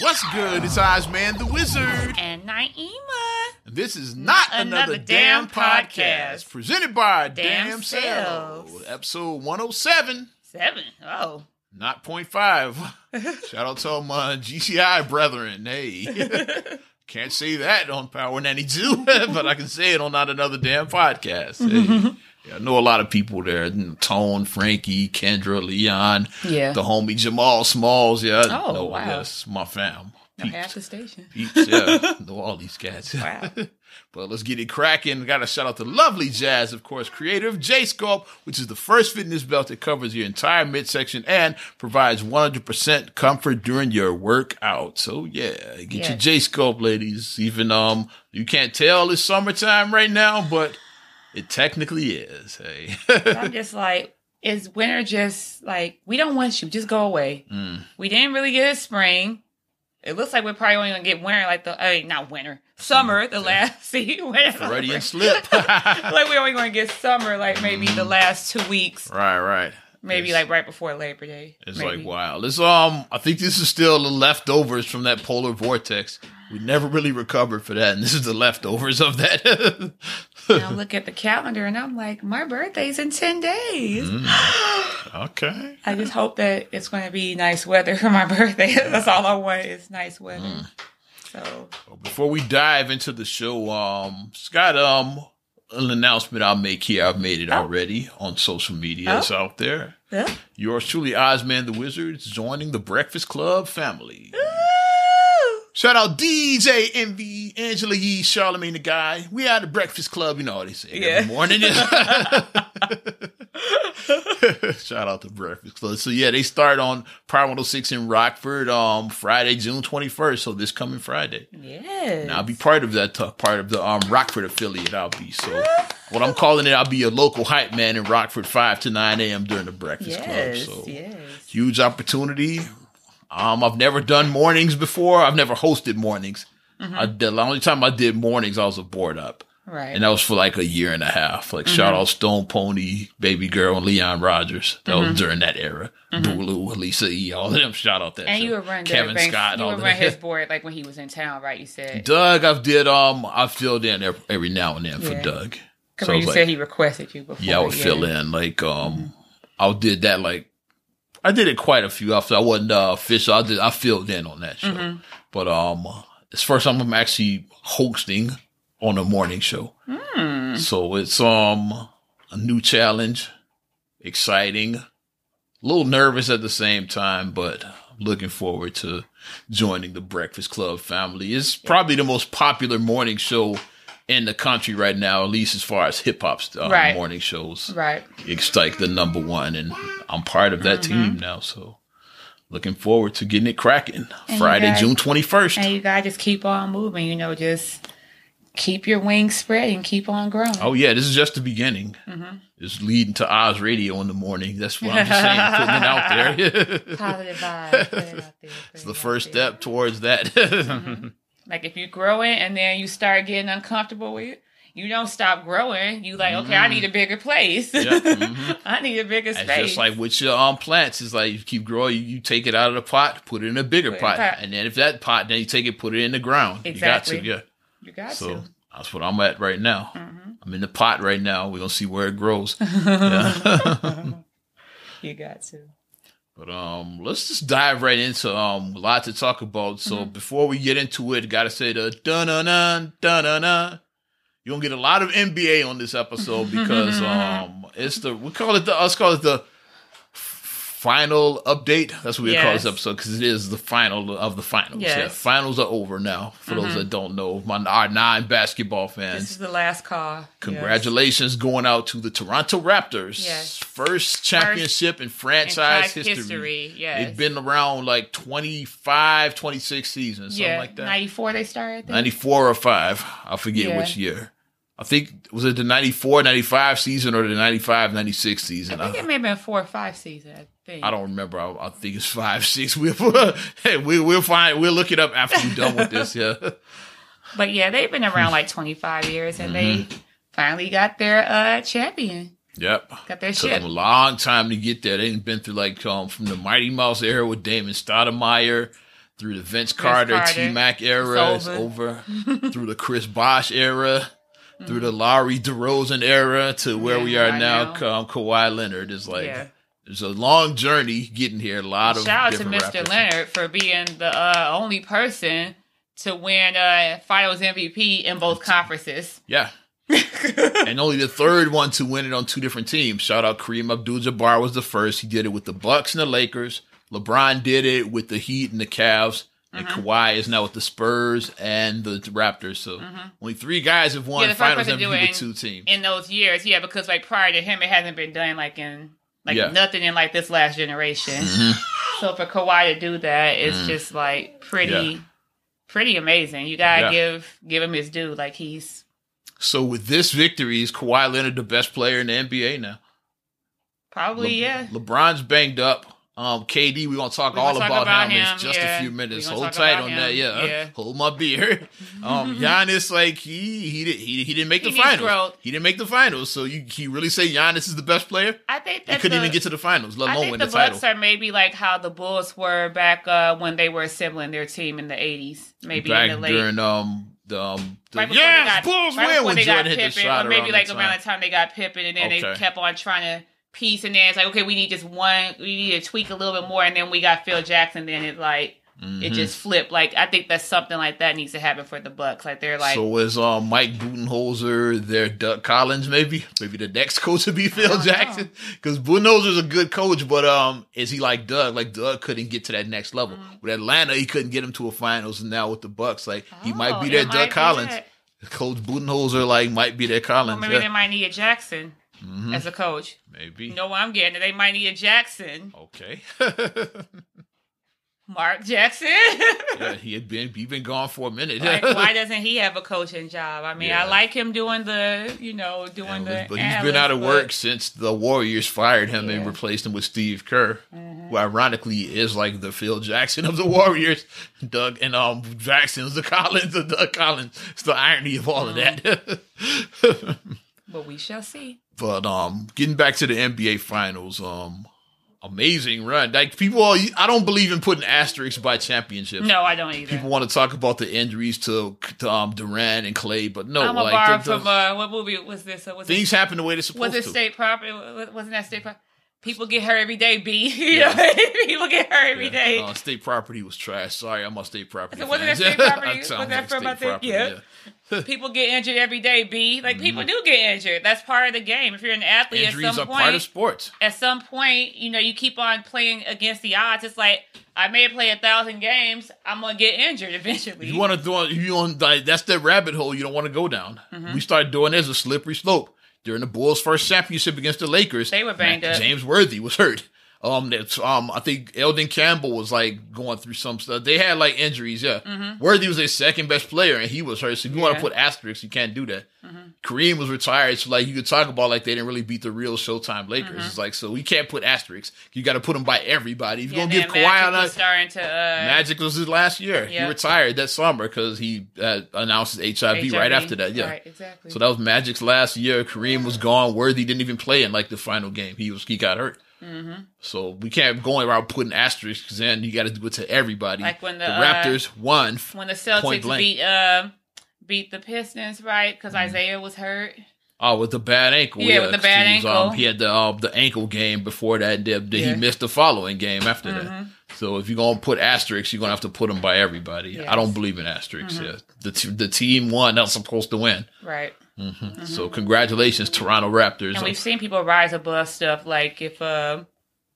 What's good? It's Ozman the Wizard. And Naima. And this is not another, Another damn damn podcast. podcast. presented by Damn Damn, Selves. Selves. Episode 107, Seven. Oh. not point five. Shout out to all my GCI brethren. Hey. Can't say that on Power 92, but I can say it on Not Another Damn Podcast. Hey. Yeah, I know a lot of people there. Tone, Frankie, Kendra, Leon, Yeah. the homie Jamal Smalls. Yeah, I Oh, know, wow. yes, my fam. Peeps. half the station. Peeps, yeah. know all these cats. Wow. but let's get it cracking. Got to shout out to Lovely Jazz, of course, creator of J Sculpt, which is the first fitness belt that covers your entire midsection and provides 100% comfort during your workout. So yeah, get Yeah. your J Sculpt, ladies. Even um, you can't tell it's summertime right now, but it technically is. Hey, I'm just like, is winter just like, we don't want you. Just go away. Mm. We didn't really get a spring. It looks like we're probably only going to get winter, like the, I mean, not winter, summer, the last, see, whatever. Freudian slip. like we're only going to get summer, like maybe the last two weeks, right, right. maybe It's- like right before Labor Day. It's maybe. like wow. This um, I think this is still the leftovers from that polar vortex. We never really recovered for that, and this is the leftovers of that. I look at the calendar and I'm like, my birthday's in 10 days. Mm. okay. I just hope that it's going to be nice weather for my birthday. That's all I want is nice weather. Mm. So, Well, before we dive into the show, um, Scott, um, an announcement I'll make here. I've made it Oh. already on social media. It's out there. yeah. Yours truly, Ozman the Wizard, is joining the Breakfast Club family. Shout out DJ Envy, Angela Yee, Charlamagne the God. We are the Breakfast Club, you know what they say Yeah. every morning. Shout out to Breakfast Club. So yeah, they start on Power 106 in Rockford um Friday, June 21st. So this coming Friday. Yes. And I'll be part of that uh, part of the um Rockford affiliate. I'll be so what I'm calling it, I'll be a local hype man in Rockford 5 to 9 a.m. during the Breakfast yes. Club. So yes. huge opportunity. Um, I've never done mornings before. I've never hosted mornings. I did, the only time I did mornings, I was a board up, Right. and that was for like a year and a half. Like shout out Stone Pony, Baby Girl, and Leon Rogers. That was during that era. Bulu, Lisa E, all of them. Shout out that. and show. you were run Kevin Doug Scott, You all would run his board like when he was in town, right? You said. Doug, I've did um, I filled in every, every now and then for Yeah. Doug. Because So you like- said he requested you before. Yeah, I would fill in. Like, um, I did that. Like, I did it quite a few. After I wasn't uh, official, I did. I filled in on that show. But um, it's first time I'm actually hosting on a morning show. So it's um a new challenge, exciting, a little nervous at the same time, but looking forward to joining the Breakfast Club family. It's probably the most popular morning show in the country right now, at least as far as hip hop uh, Right. morning shows. Right. It's like the number one, and I'm part of that Mm-hmm. team now. So looking forward to getting it cracking. Friday, guys- June 21st. And you to just keep on moving, you know, just keep your wings spread and keep on growing. Oh yeah, this is just the beginning. Mm-hmm. It's leading to Oz Radio in the morning. That's what I'm just saying, putting it out there. Positive vibes. It out there. It's it the first there. step towards that. Like if you grow it and then you start getting uncomfortable with it, you don't stop growing. You like, okay, I need a bigger place. Yeah, mhm. I need a bigger It's space. just like with your um plants. It's like you keep growing, you, you take it out of the pot, put it in a bigger Put it in pot, pot. and then if that pot, then you take it, put it in the ground. Exactly. You got to, yeah. you got So to. that's what I'm at right now. Mm-hmm. I'm in the pot right now. We're gonna see where it grows. Yeah. You got to. But um, let's just dive right into um a lot to talk about. So Mm-hmm. before we get into it, gotta say the dun dun dun dun dun. You're gonna get a lot of NBA on this episode because um it's the we call it the let's call it the final update. That's what we call this episode because it is the final of the finals. Yeah, finals are over now. For those mm-hmm. that don't know, my our nine basketball fans. This is the last call. Yes. Congratulations going out to the Toronto Raptors. Yes. First championship in In franchise five history. history. Yes. They've been around like 25, 26 seasons, something yeah, like that. 94 they started. I think. 94 or 5. I forget Yeah. which year. I think, was it the 94, 95 season or the 95, 96 season? I think I, it may have been four or five season. I think. I don't remember. I, I think it's 5, 6. We'll, hey, we, we'll find, we'll look it up after we're done with this. Yeah. But yeah, they've been around like 25 years, and they Mm-hmm. finally got their uh champion. Yep. Got their Took ship. them a long time to get there. They've been through like um, from the Mighty Mouse era with Damon Stoudemire. through the Vince Carter, Carter. T Mac era, It's it's over. through the Chris Bosh era, through the Lowry DeRozan era to where Yeah, we are now. now. Ka- Kawhi Leonard is like Yeah. there's a long journey getting here. A lot of Shout out to Mr. rappers. Leonard for being the uh, only person to win uh, Finals MVP in both conferences. Yeah. and only the third one to win it on two different teams. Shout out Kareem Abdul-Jabbar was the first. He did it with the Bucks and the Lakers. LeBron did it with the Heat and the Cavs. And Mm-hmm. Kawhi is now with the Spurs and the Raptors. So only three guys have won Mm-hmm. Yeah, the Finals person to do MVP with two teams. in those years, yeah, because like prior to him, it hasn't been done like in like Yeah. nothing in like this last generation. Mhm. So for Kawhi to do that, it's just like pretty, Yeah. pretty amazing. You gotta give give him his due. Like he's So with this victory, is Kawhi Leonard the best player in the NBA now? probably Le- yeah. LeBron's banged up. Um, KD, we're gonna talk We all gonna talk about, about him, in just yeah. a few minutes. Hold tight on him, that, yeah. yeah. Hold my beer. Um, Giannis, like he he did he, he didn't make He the finals. growth. He didn't make the finals. So you he really say Giannis is the best player? I think He couldn't the, even get to the finals, let I alone think win the the, title. Bucks are maybe like how the Bulls were back uh, when they were assembling their team in the '80s, maybe Back in the late. during um the um the, Right before yes, got, Bulls right win when they got Jordan hit the Pippen, shot or maybe around like that around the time they got Pippen, and then they kept on trying to piece, and then it's like, okay, we need just one, we need to tweak a little bit more, and then we got Phil Jackson. Then it like it Mhm. just flipped. Like I think that something like that needs to happen for the Bucks. Like they're like, so is um Mike Budenholzer their Doug Collins maybe? Maybe the next coach would be Phil Jackson because Budenholzer's a good coach, but um is he like Doug? Like Doug couldn't get to that next level Mm. with Atlanta. He couldn't get him to a finals, and now with the Bucks, like he oh, might be it their Doug Collins. that. Coach Budenholzer like might be their Collins. maybe yeah. they might need a Jackson Mhm. as a coach. Maybe You know what I'm getting? They might need a Jackson, okay. Mark Jackson. yeah, he had been he been gone for a minute. Like, why doesn't he have a coaching job? I mean, Yeah. I like him doing the, you know, doing the. But he's been out of but- work since the Warriors fired him and Yeah. Mm-hmm. replaced him with Steve Kerr, who ironically is like the Phil Jackson of the Warriors. Doug and um Jackson's the Collins of Doug Collins. It's the irony of all of that. But we shall see. But um, getting back to the NBA Finals, um, amazing run. Like people, all, I don't believe in putting asterisks by championships. No, I don't either. People want to talk about the injuries to, to um, Durant and Klay, but no, I'm a like the- the- from uh, what movie was this? Uh, was things it, happen the way they're supposed was it to. state property? Was- Wasn't that state property? People get hurt every day. B. You Yeah. know, people get hurt every Yeah. day. Uh, state property was trash. Sorry, I'm a state property. So wasn't that state property? Was that like from state out there? property, Yeah. people get injured every day. B. Like people do get injured. That's part of the game. If you're an athlete, Mm-hmm. Injuries at are some part of point, sports. at some point, you know, you keep on playing against the odds. It's like I may play a thousand games. I'm gonna get injured eventually. You want to do you want that's the rabbit hole you don't want to go down. Mm-hmm. We started doing this a slippery slope during the Bulls' first championship against the Lakers. They were banged up. James Worthy was hurt. Um, that's um, I think Elden Campbell was like going through some stuff. They had like injuries. Yeah, Worthy was their second best player, and he was hurt. So if you want to Mm-hmm. Put asterisks, you can't do that. Kareem was retired, so like you could talk about like they didn't really beat the real Showtime Lakers. It's like so we can't put asterisks. You got to put them by everybody. If you're Mm-hmm. Yeah, gonna give Kawhi Magic on was starting to uh, Magic was his last year. He retired that summer because he uh, announced his HIV, right after that. Yeah. right, exactly. So that was Magic's last year. Kareem was gone. Worthy didn't even play in like the final game. He was he got hurt. Mm-hmm. So we can't go around putting asterisks in. You got to do it to everybody. Like when the, the uh, Raptors won. when the Celtics beat uh, beat the Pistons, right? Because Mm-hmm. Isiah was hurt. Oh, with the bad ankle. Yeah, with the bad he was, ankle. Um, he had the uh, the ankle game before that. That Yeah. he missed the following game after Mhm. that. So if you're gonna put asterisks, you're gonna have to put them by everybody. Yes. I don't believe in asterisks. Yeah, the t- the team won. That's supposed to win. Right. So congratulations, Toronto Raptors. And we've seen people rise above stuff. Like if uh,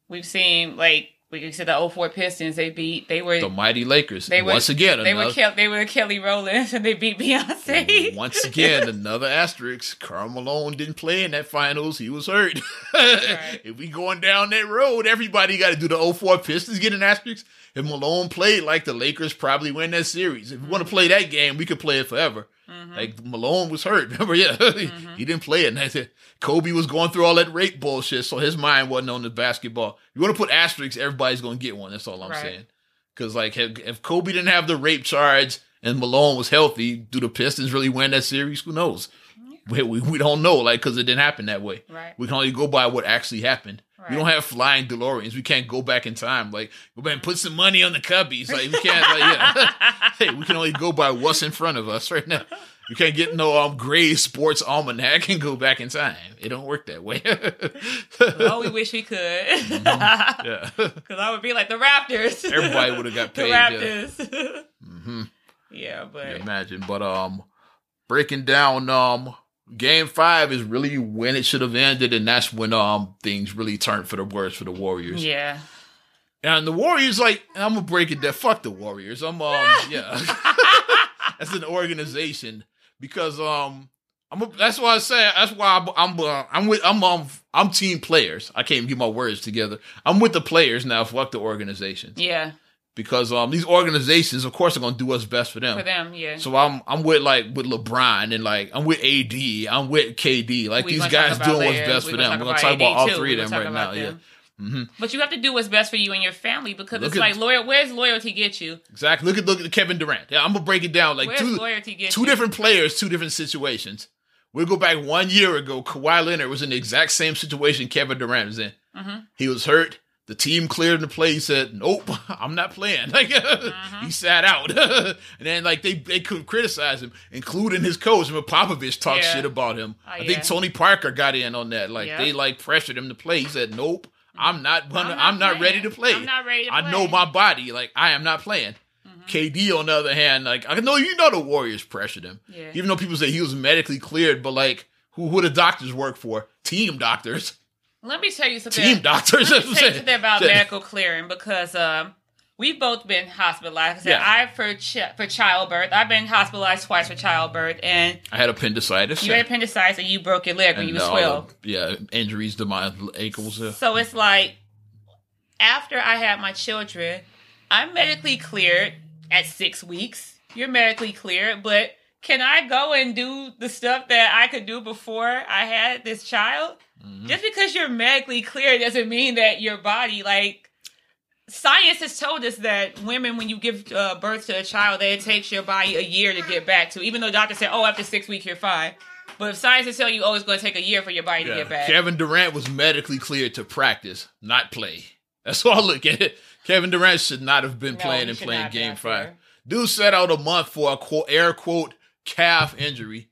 we've seen like we said the 04 Pistons, they beat they were the mighty Lakers. they were once again, they were Kel- they were Kelly Rowland and they beat Beyonce. once again another asterisk. Karl Malone didn't play in that finals. He was hurt. Right. if we going down that road, everybody got to do the 04 Pistons get an asterisk. If Malone played like the Lakers, probably win that series. If we want to play that game, we could play it forever. Mm-hmm. Like Malone was hurt. Remember, yeah, he didn't play it. And. Kobe was going through all that rape bullshit, so his mind wasn't on the basketball. You want to put asterisks, everybody's going to get one. That's all I'm Right. saying. Because like, if, if Kobe didn't have the rape charge and Malone was healthy, do the Pistons really win that series? Who knows? We, we, we don't know, like, because it didn't happen that way. Right. We can only go by what actually happened. We don't have flying DeLoreans. We can't go back in time. Like, go back and put some money on the Cubbies. Like, we can't. Like, yeah. hey, we can only go by what's in front of us right now. You can't get no um gray sports almanac and go back in time. It don't work that way. oh, we wish we could. Mm-hmm. yeah, because I would be like the Raptors. Everybody would have got the paid. Raptors. Yeah. hmm Yeah, but imagine. But um, breaking down um, game five is really when it should have ended, and that's when um things really turned for the worse for the Warriors. yeah. And the Warriors, like, I'm gonna break it down. Fuck the Warriors. I'm um, yeah, that's an organization because um, I'm. A, that's why I say. That's why I'm. I'm, uh, I'm with. I'm um. I'm team players. I can't even get my words together. I'm with the players now. Fuck the organizations Yeah. Because um these organizations, of course, are gonna do what's best for them. For them, yeah. So I'm I'm with like with LeBron and like I'm with AD, I'm with KD. Like We these guys doing what's best for them. We're gonna talk about all too. three of them right now. about Yeah, them. But you have to do what's best for you and your family because Look it's at- like loyal. Where's loyalty get you? exactly. Look at look at Kevin Durant. Yeah, I'm gonna break it down like Where's two loyalty get two you? different players, two different situations. We'll go back one year ago. Kawhi Leonard was in the exact same situation Kevin Durant was in. Mhm. He was hurt. The team cleared him to play. He said, "Nope, I'm not playing." Like Mm-hmm. he sat out, and then like they they could criticize him, including his coach. And Popovich talked Yeah. shit about him. Oh, I yeah. think Tony Parker got in on that. Like Yeah. they like pressured him to play. He said, "Nope, I'm not gonna. I'm I'm not not, ready to play. I'm not ready to I know my body. Like I am not playing." KD, on the other hand, like I know you know the Warriors pressured him, Yeah. even though people say he was medically cleared, but like who who the doctors work for? Team doctors, Let me tell you something. team doctors. Let me tell you something about medical clearing because um, we've both been hospitalized. I Yeah. I for ch- for childbirth. I've been hospitalized twice for childbirth, and I had appendicitis. you had appendicitis and you broke your leg when you were twelve. the- yeah, injuries to my ankles. uh, So it's like after I had my children, I'm medically cleared at six weeks. You're medically cleared, but can I go and do the stuff that I could do before I had this child? Mhm. Just because you're medically clear doesn't mean that your body, like, science has told us that women, when you give uh, birth to a child, that it takes your body a year to get back to. Even though doctors say, oh, after six weeks, you're fine. But if science is telling you, oh, it's going to take a year for your body to get back. Kevin Durant was medically cleared to practice, not play. That's all I look at it. Kevin Durant should not have been No, playing and playing not have been game five. there. Dude sat out a month for a quote, air quote calf injury.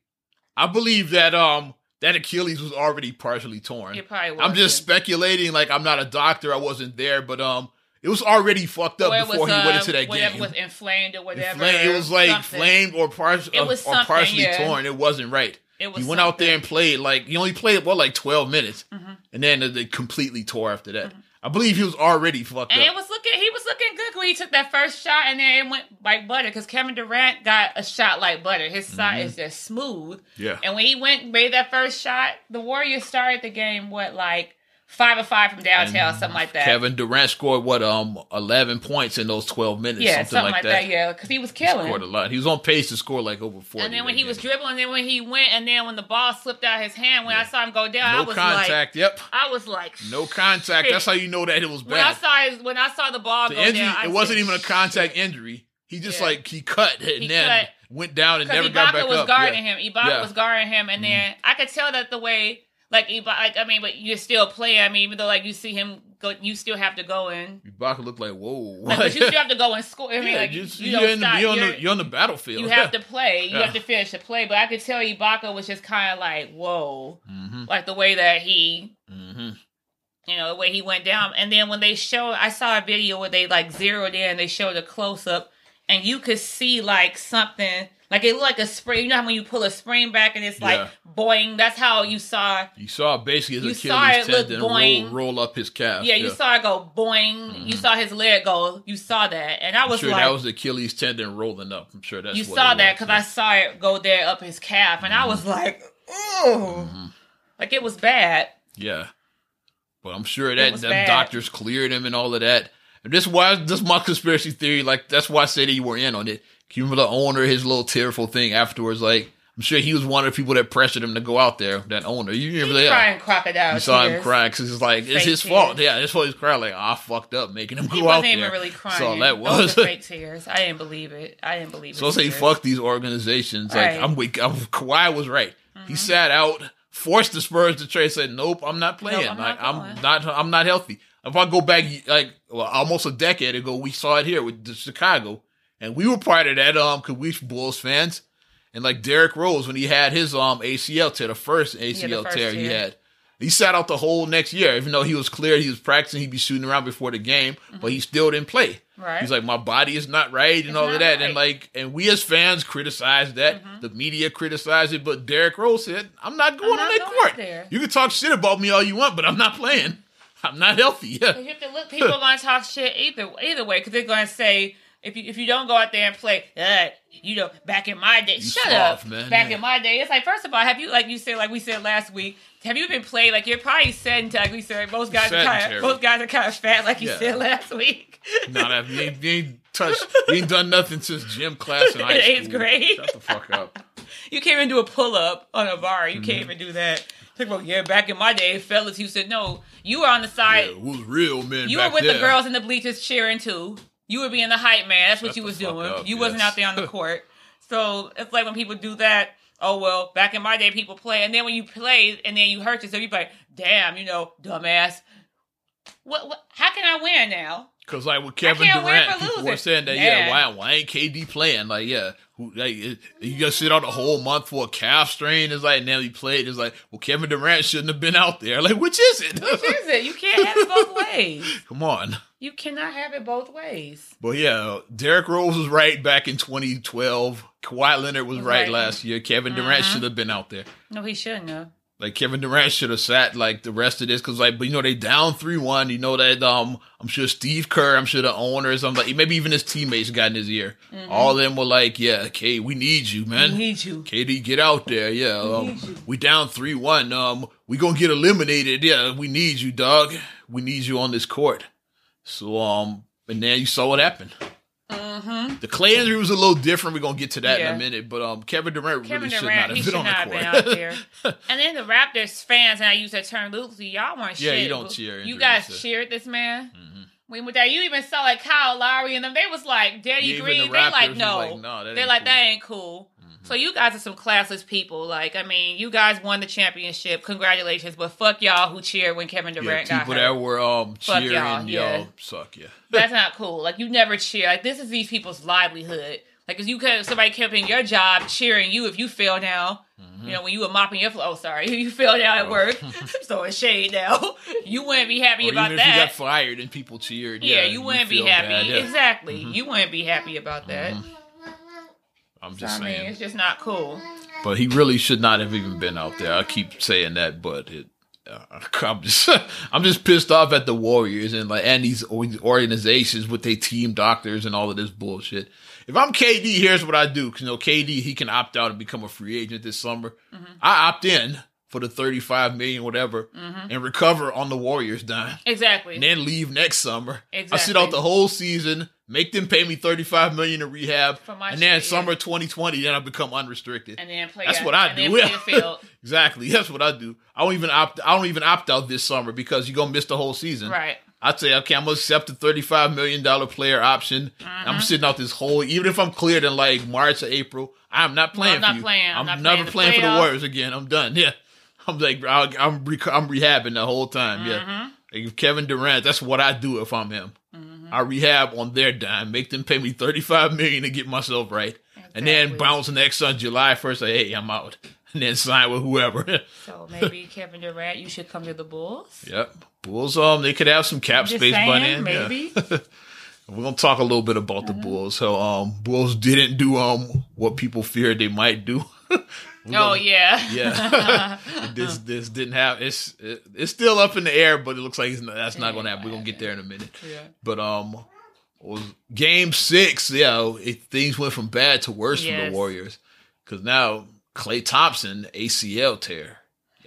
I believe that um that Achilles was already partially torn. It probably was. I'm just speculating, like I'm not a doctor, I wasn't there, but um it was already fucked up Or before was, he went into that whatever game. was inflamed or whatever. Inflamed- it was like something. flamed or, par- It was or partially yeah. torn. It wasn't right. It was He went out there and played like he only played what like 12 minutes, Mhm. and then it, it completely tore after that. I believe he was already fucked And up. it was looking, he was looking good when he took that first shot, and then it went like butter because Kevin Durant got a shot like butter. His shot Mm-hmm. is just smooth. yeah, And when he went made that first shot, the Warriors started the game what like five or five from downtown, something like that. Kevin Durant scored what um 11 points in those 12 minutes, yeah, something, like, that. Yeah, because he was He scored killing. a lot. He was on pace to score like over 40. And then when that he was game. dribbling, then when he went, and then when the ball slipped out his hand, when I saw him go down, I no was like, contact. yep, I was like, no contact. shit. That's how you know that it was bad. When I saw his, when I saw the ball The go injury, down, I it wasn't even a contact injury. He just Yeah. like he cut and He then cut. went down and never got back. Ibaka was up. guarding yeah. him. Ibaka Yeah. Mm-hmm. was guarding him, and then I could tell that the way, like like, I mean, but you're still playing. I mean, even though like you see him go, you still have to go in. Ibaka looked like whoa. Like, but you still have to go and score. I mean, yeah, like just, you, you're, in the, you're, on You're- the, you're on the battlefield. you have to play. You Yeah. have to finish the play. But I could tell Ibaka was just kind of like, whoa, hmm like the way that he, hmm you know, the way he went down. And then when they showed, I saw a video where they like zeroed in. They showed a close up, and you could see like something. Like it looked like a spring. You know how when you pull a spring back and it's like Yeah. boing. That's how you saw You saw basically his You saw it tendon roll, boing. roll up his calf. Yeah, you saw it go boing. You Mhm. saw his leg go. You saw that, and I was sure like, that was the Achilles tendon rolling up. I'm sure that's you saw that because I saw it go there up his calf, and I was like, oh, Mhm. like it was bad. Yeah. But I'm sure that them bad. doctors cleared him and all of that. And this why this my conspiracy theory. Like that's why I said you were in on it. Remember the owner, his little tearful thing afterwards? Like I'm sure he was one of the people that pressured him to go out there. That owner, you remember He that? crying crocodile You saw him tears. crying because it's like it's his tears. fault. Yeah, that's why he's crying. Like "Ah, I fucked up making him He go out wasn't even there. really crying. So that was. fake tears. I didn't believe it. I didn't believe it. So say fuck these organizations. Like Right. Mm-hmm. I'm weak. I'm, Kawhi was right. He sat out forced the Spurs to trade. Said, "Nope, I'm not playing. I'm like not I'm not. I'm not healthy." If I go back like well, almost a decade ago, we saw it here with the Chicago, and we were part of that. Um, because we Bulls fans, and like Derrick Rose when he had his um ACL tear, the first ACL first tear he had. He sat out the whole next year, even though he was cleared. He was practicing. He'd be shooting around before the game, but he still didn't play. Mm-hmm. Right. He's like, my body is not right and It's all of that. right. Mm-hmm. And like, and we as fans criticize that. The media criticize it, but Derrick Rose said, I'm not going not on that court. there. You can talk shit about me all you want, but I'm not playing. I'm not healthy. Yeah. You have to look. People are going to talk shit either either way because they're going to say if you if you don't go out there and play, uh, you know, back in my day, shut soft, up, man. back Yeah. in my day. It's like first of all, have you like you said like we said last week, have you been playing like you're probably sedentary? Like we said, most guys are kind of most guys are kind of fat, like you Yeah. said last week. No, that you ain't, you ain't touched, you ain't done nothing since gym class in high school. eighth grade. Shut the fuck up. You can't even do a pull up on a bar. You Mm-hmm. can't even do that. Talk about yeah, back in my day, fellas. You said no. You were on the Yeah, side. it was real, man. You were with the girls in the bleachers cheering too. You were being the hype man. That's what Shut you was doing. up, you wasn't out there on the court. So it's like when people do that. Oh well, back in my day, people play, and then when you play, and then you hurt yourself, you be like, "Damn, you know, dumbass." What? what how can I win now? Cause like with Kevin Durant, people were saying that, Yeah. yeah, why, why ain't KD playing? Like, yeah, who, like, it- you gotta sit out a whole month for a calf strain. It's like now he played. It's like, well, Kevin Durant shouldn't have been out there. Like, which is it? Which is it? You can't have it both ways. Come on. You cannot have it both ways. But yeah, Derrick Rose was right back in 2012. Kawhi Leonard was, Was right, right. Last year. Kevin Durant uh-huh. should have been out there. No, he shouldn't have. Like Kevin Durant should have sat like the rest of this because like, but you know they down three one. You know that um I'm sure Steve Kerr, I'm sure the owners, I'm like maybe even his teammates got in his ear. All of them were like, yeah, okay, we need you, man. Mm-hmm. We need you. KD, get out there. Yeah, um, need you. we down three one. Um, we gonna get eliminated. Yeah, we need you, dog. We need you on this court. So um, and then you saw what happened. Mm-hmm. The Klay injury was a little different. We're gonna get to that in a minute. But um, Kevin Durant Kevin really should Durant, not he have should been on not the have court. been out there. and then the Raptors fans, and I use that term loosely, y'all weren't Yeah, shit. you don't cheer You guys so. cheered this man. Mhm. When with that, you even saw like Kyle Lowry and them. They was like Daddy Yeah, Green. the They like no. like, "Nah, They're ain't like cool." that ain't cool. So you guys are some classless people. Like I mean, you guys won the championship. Congratulations, but fuck y'all who cheered when Kevin Yeah, Durant got people hurt. that were um Fuck cheering, y'all, y'all, yeah. suck. Yeah, That's not cool. Like you never cheer. Like this is these people's livelihood. Like if you could somebody kept in your job cheering you if you fell down. You know when you were mopping your floor. Oh, sorry, you fell down at Oh. work. so it's shade now. You wouldn't be happy or about even if you got fired and people cheered. yeah, Yeah, you wouldn't be happy. bad, yeah. Mm-hmm. Exactly. You wouldn't be happy about that. I'm just I mean, saying. it's just not cool. But he really should not have even been out there. I keep saying that, but it. Uh, I'm just, I'm just pissed off at the Warriors and like and these organizations with their team doctors and all of this bullshit. If I'm KD, here's what I do. 'Cause, you know, KD he can opt out and become a free agent this summer. Mm-hmm. I opt in for the 35 million, whatever, and recover on the Warriors dime. Exactly. and then leave next summer. I sit out the whole season, make them pay me thirty five million in rehab, For my and then summer twenty twenty, then I become unrestricted. and then play. That's a- what I do. Yeah. field. exactly, that's what I do. I don't even opt. I don't even opt out this summer because you're gonna miss the whole season. Right. I'd say, okay, I'm gonna accept the thirty five million dollar player option. Mm-hmm. I'm sitting out this whole, even if I'm cleared in like March or April, I'm not playing. I'm not you. playing. I'm I'm, not never playing playing, for the. Warriors again. I'm done. Yeah, I'm like, I'll, I'm rec- I'm rehabbing the whole time. Mm-hmm. Yeah, like if Kevin Durant, that's what I do if I'm him. Mm-hmm. I rehab on their dime, make them pay me thirty five million to get myself right, and then Exactly. bounce next on July first. Say, hey, I'm out, and then sign with whoever. So maybe Kevin Durant, you should come to the Bulls. yep, Bulls. Um, they could have some cap Just space by then. yeah. maybe. We're gonna talk a little bit about the Bulls. So, um, Bulls didn't do um what people feared they might do. We're Oh gonna- yeah. yeah. this this didn't have it's it, it's still up in the air, but it looks like not, that's not gonna happen. We're gonna get there in a minute. Yeah. But um, was game six? Yeah, it, things went from bad to worse for the Warriors because now Klay Thompson ACL tear.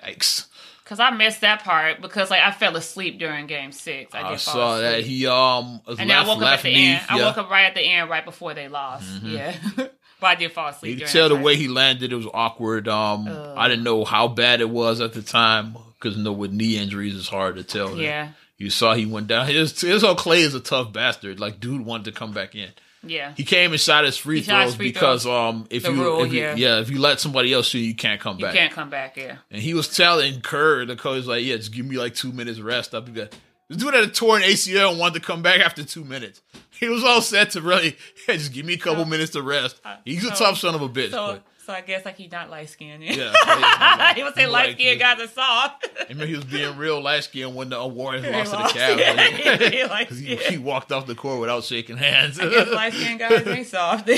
Yikes! Cause I missed that part because like I fell asleep during Game Six. I, I, saw that he um and then I woke up at the end. I woke up right at the end, right before they lost. Yeah, but I did fall asleep. You tell the way he landed; it was awkward. Um, Ugh. I didn't know how bad it was at the time because you know with knee injuries, it's hard to tell. Yeah. you saw he went down. His his whole Klay is a tough bastard. Like dude wanted to come back in. Yeah. He came and shot his free He throws free because um if The you rule, if you, yeah. yeah if you let somebody else shoot you can't come You back. You can't come back. Yeah. And he was telling Kerr, the coach, like, yeah, just give me like two minutes rest. I'll be good. This dude had a torn ACL and wanted to come back after two minutes. He was all set to really yeah, just give me a couple So- minutes to rest. He's a tough son of a bitch. So, but, so I guess like he's not light skinned. yeah, Yeah. he would say Like, light skinned guys are soft. I remember he was being real light skinned when the Warriors He lost to the lost. Cavs. Yeah, Like, he he, he walked off the court without shaking hands. I guess light skinned guys ain't soft.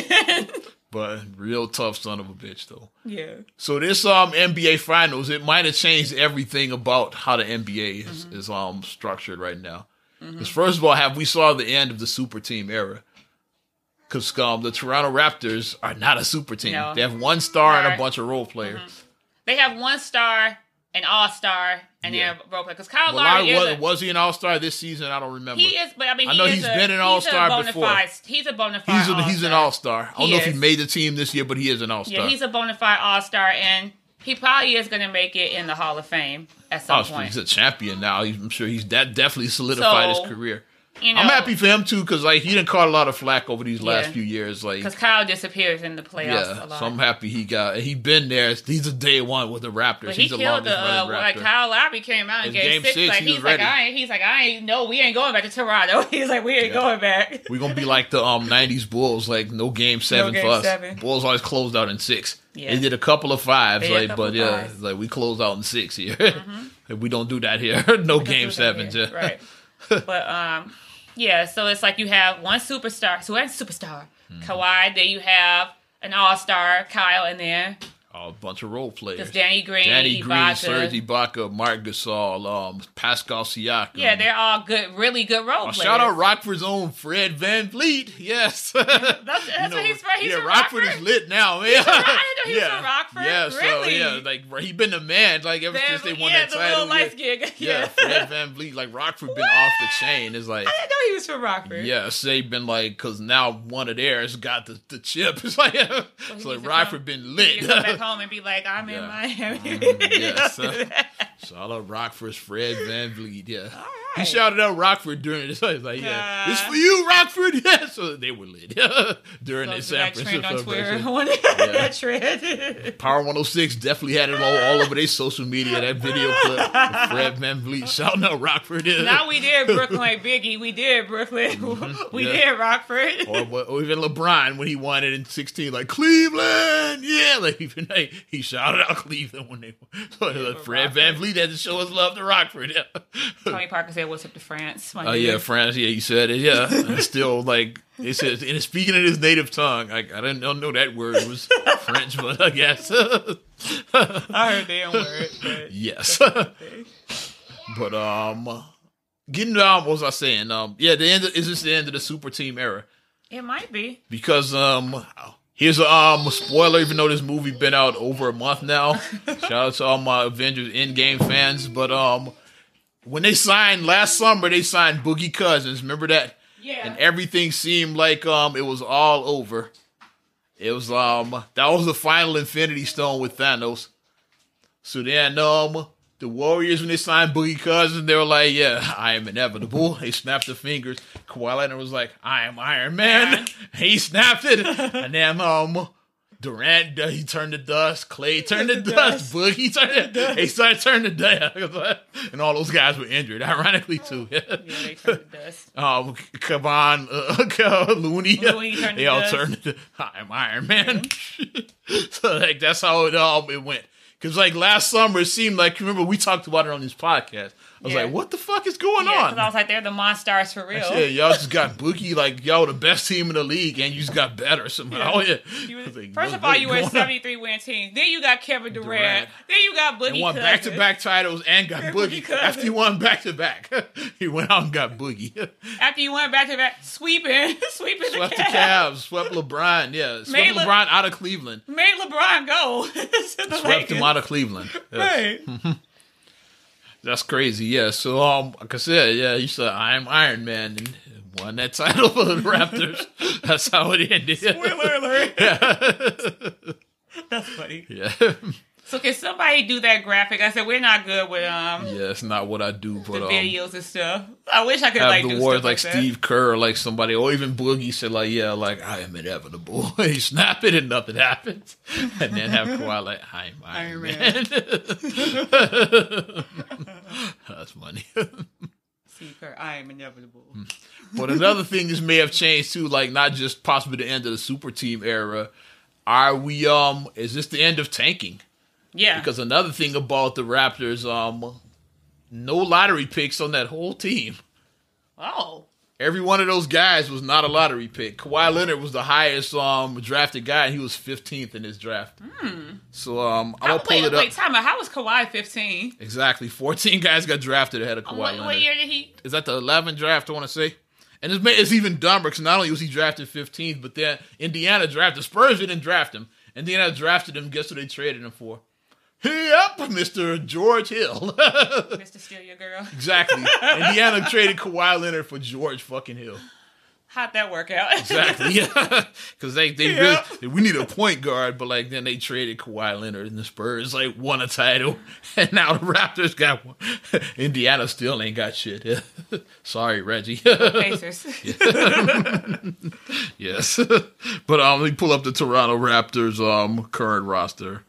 But real tough son of a bitch though. yeah. So this um NBA finals, it might have changed everything about how the NBA is, Mm-hmm. is um structured right now. Because first of all, have we saw the end of the super team era? Because um, the Toronto Raptors are not a super team. No. They have one star and a bunch of role players. They have one star, an all star, and Yeah. then role player. Because Kyle Well, Lowry is was, a, was he an All Star this season? I don't remember. he is, but I mean, I know is he's a, been an all-star bona before. fide- He's a bona fide. he's, a, he's an all-star. I don't He know if he made the team this year, but he is an All Star. Yeah, he's a bona fide all star, and he probably is going to make it in the Hall of Fame at some Oh, point. he's a champion now. I'm sure he's that definitely solidified So, his career. You know, I'm happy for him too because like he didn't caught a lot of flack over these last Yeah. few years. Like because Kyle disappears in the playoffs yeah, a lot. so I'm happy he got he been there. He's a day one with the Raptors. But he he's killed the uh, like. Kyle Lowry came out in In game, game six. six, like he he's like. I ain't. He's like I ain't. No, we ain't going back to Toronto. he's like we ain't Yeah. going back. We're gonna be like the um '90s Bulls, like no game seven game for us. seven. Bulls always closed out in six. Yeah. They did a couple of fives, They did a like couple but of yeah, fives. Mm-hmm. like we close out in six here. If we don't do that here. no game sevens. Yeah. Right. but um, yeah. So it's like you have one superstar. So that's superstar Hmm. Kawhi. Then you have an all star Kyle in there. A bunch of role players. There's Danny Green, Danny Green, Ibaka. Serge Ibaka, Marc Gasol, um, Pascal Siakam. Yeah, they're all good, really good role Oh, players. shout out Rockford's own Fred VanVleet. Yes. that's that's what he's from- he's yeah, Rockford, Rockford? is lit now, man. I didn't know he yeah. from Rockford. Yeah, so Really? yeah, like he been the man like ever Van- since they won yeah, that the title. little yeah. skin. yeah. Fred VanVleet, like Rockford been off the chain. It's like I didn't know he was from Rockford. Yes, they've been like because now one of theirs got the, the chip. It's like so, needs like Rockford come- been lit. Home and be like, I'm in Yeah. Miami. Mhm, yes. Don't do that. Shout out Rockford's Fred VanVleet. Yeah. He shouted out Rockford during this. He's like, yeah, Uh, it's for you, Rockford. Yeah. So they were lit during So the San Francisco version. That trend. Power 106 definitely had it all, all over their social media. That video clip Fred VanVleet shouting out Rockford. Yeah. now we did Brooklyn like Biggie. We did Brooklyn. we Mm-hmm. Yeah. did Rockford. or, or even LeBron when he won it in 16, like Cleveland, yeah, like even like, he shouted out Cleveland when they won. So like, Fred VanVleet had to show his love to Rockford. Yeah. Tony Parker said, "What's up to France?" Oh dude. yeah, France. Yeah, you said it. Yeah, And still like it says, and speaking in his native tongue. I, I didn't know that word was French, but I guess I heard damn word. But yes. but um, getting down. What was I saying? Um, yeah, the end of, is this the end of the super team era? it might be. because um here's a um spoiler even though this movie been out over a month now shout out to all my avengers Endgame fans but um when they signed last summer they signed boogie cousins remember that Yeah. and everything seemed like um it was all over it was um that was the final infinity stone with thanos so then um the Warriors when they signed Boogie Cousins, they were like, "Yeah, I am inevitable." They snapped their fingers. Kawhi Leonard was like, "I am Iron Man." He snapped it, and then um, Durant he turned to dust. Klay turned to dust. Boogie turned. To, dust. they started turning to dust, and all those guys were injured. Ironically, too. Yeah, they turned to dust. um, Kevon, uh, Looney, Looney turned they all dust. turned to I'm Iron Man. so like that's how it all it went. Cause like last summer it seemed like remember we talked about it on this podcast. I was Yeah. like, what the fuck is going Yeah, on? because I was like, they're the Monstars for real. Yeah, y'all just got Boogie like y'all the best team in the league, and you just got better somehow. Oh, yeah. You I was- like, first of all, you were a 73 win team. Then you got Kevin Durant. Durant. Then you got Boogie And won back to back titles and got Boogie. Cousins. After he won back to back, he went out and got Boogie. After you went back to back, sweeping, sweeping Swept the Cavs. Swept LeBron, yeah, swept Made Le- LeBron out of Cleveland, Made LeBron go. swept Lakers. him out of Cleveland. Yeah. Right. That's crazy. Yeah. So um, like I said, yeah, you said I'm Iron Man and won that title for the Raptors. That's how it ended. Spoiler alert. Yeah. That's funny. yeah. So can somebody do that graphic? I said we're not good with um Yeah, it's not what I do, the but um, videos and stuff. I wish I could have like the do words like. Steve Kerr or like somebody, or even Boogie said like, yeah, like I am inevitable. you snap it and nothing happens, and then have Kawhi like, I'm Iron, Iron Man. That's funny. Steve Kerr, I am inevitable. but another thing this may have changed too, like not just possibly the end of the super team era. Are we um? Is this the end of tanking? Yeah, Because another thing about the Raptors, um, no lottery picks on that whole team. oh, Every one of those guys was not a lottery pick. Kawhi Leonard was the highest um drafted guy, and he was 15th in his draft. So um, I'm How, gonna pull wait, it up. wait, time out. How was Kawhi fifteen? Exactly, 14 guys got drafted ahead of Kawhi What, Leonard. what year did he? Is that the 11 draft? I want to say. And it's, it's even dumber because not only was he drafted 15th, but then Indiana drafted Spurs didn't draft him. Indiana drafted him. Guess who they traded him for? Yep, Mr. George Hill. Mr. Steal Your Girl. exactly. Indiana traded Kawhi Leonard for George fucking Hill. How'd that work out? Exactly. Yeah. Because they, they Yeah. really, we need a point guard, but like then they traded Kawhi Leonard and the Spurs like won a title. And now the Raptors got one. Indiana still ain't got shit. Sorry, Reggie. Pacers. yes. but um let me pull up the Toronto Raptors um current roster.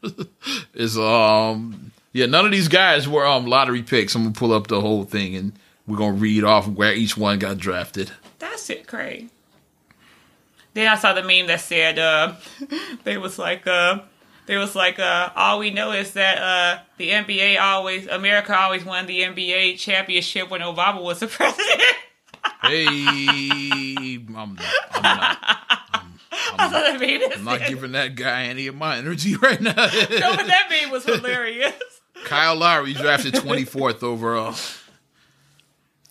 is um yeah, none of these guys were um lottery picks. I'm gonna pull up the whole thing and we're gonna read off where each one got drafted. That's it, Craig. Then I saw the meme that said uh, they was like uh, they was like uh, all we know is that uh, the NBA always America always won the NBA championship when Obama was the president. Hey, I'm not. I'm not. I saw that meme. that I'm not giving that guy any of my energy right now. No, but that meme was hilarious. Kyle Lowry drafted 24th overall.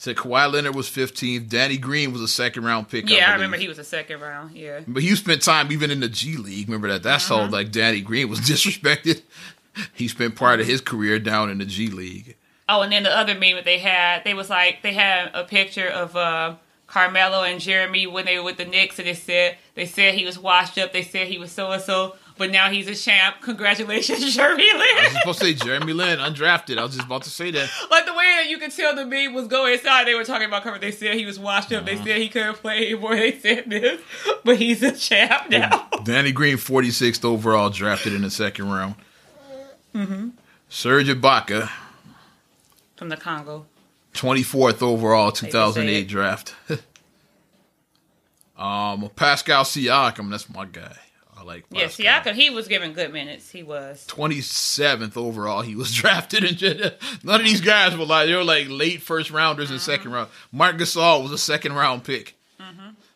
Said Kawhi Leonard was 15th. Danny Green was a second round pick. Yeah, I believe. remember he was a second round. Yeah. But he spent time even in the G League. Remember that? That's Uh-huh. how like Danny Green was disrespected. He spent part of his career down in the G League. Oh, and then the other meme that they had, they was like they had a picture of uh, Carmelo and Jeremy when they were with the Knicks, and they said they said he was washed up. They said he was so and so, but now he's a champ. Congratulations, Jeremy Lin. I was supposed to say Jeremy Lin, undrafted. I was just about to say that. like the way that you could tell the meme was going inside. They were talking about Carmelo. They said he was washed up. Uh-huh. They said he couldn't play anymore. They said this, but he's a champ now. Danny Green, 46th overall, drafted in the second round. Mm-hmm. Serge Ibaka, From the Congo. 24th overall, 2008 draft. um, Pascal Siakam, that's my guy. Like Yeah. Siakam, he was given good minutes. He was. 27th overall, he was drafted. And none of these guys were like they were like late first rounders and second Mm-hmm. round. Marc Gasol was a second round pick.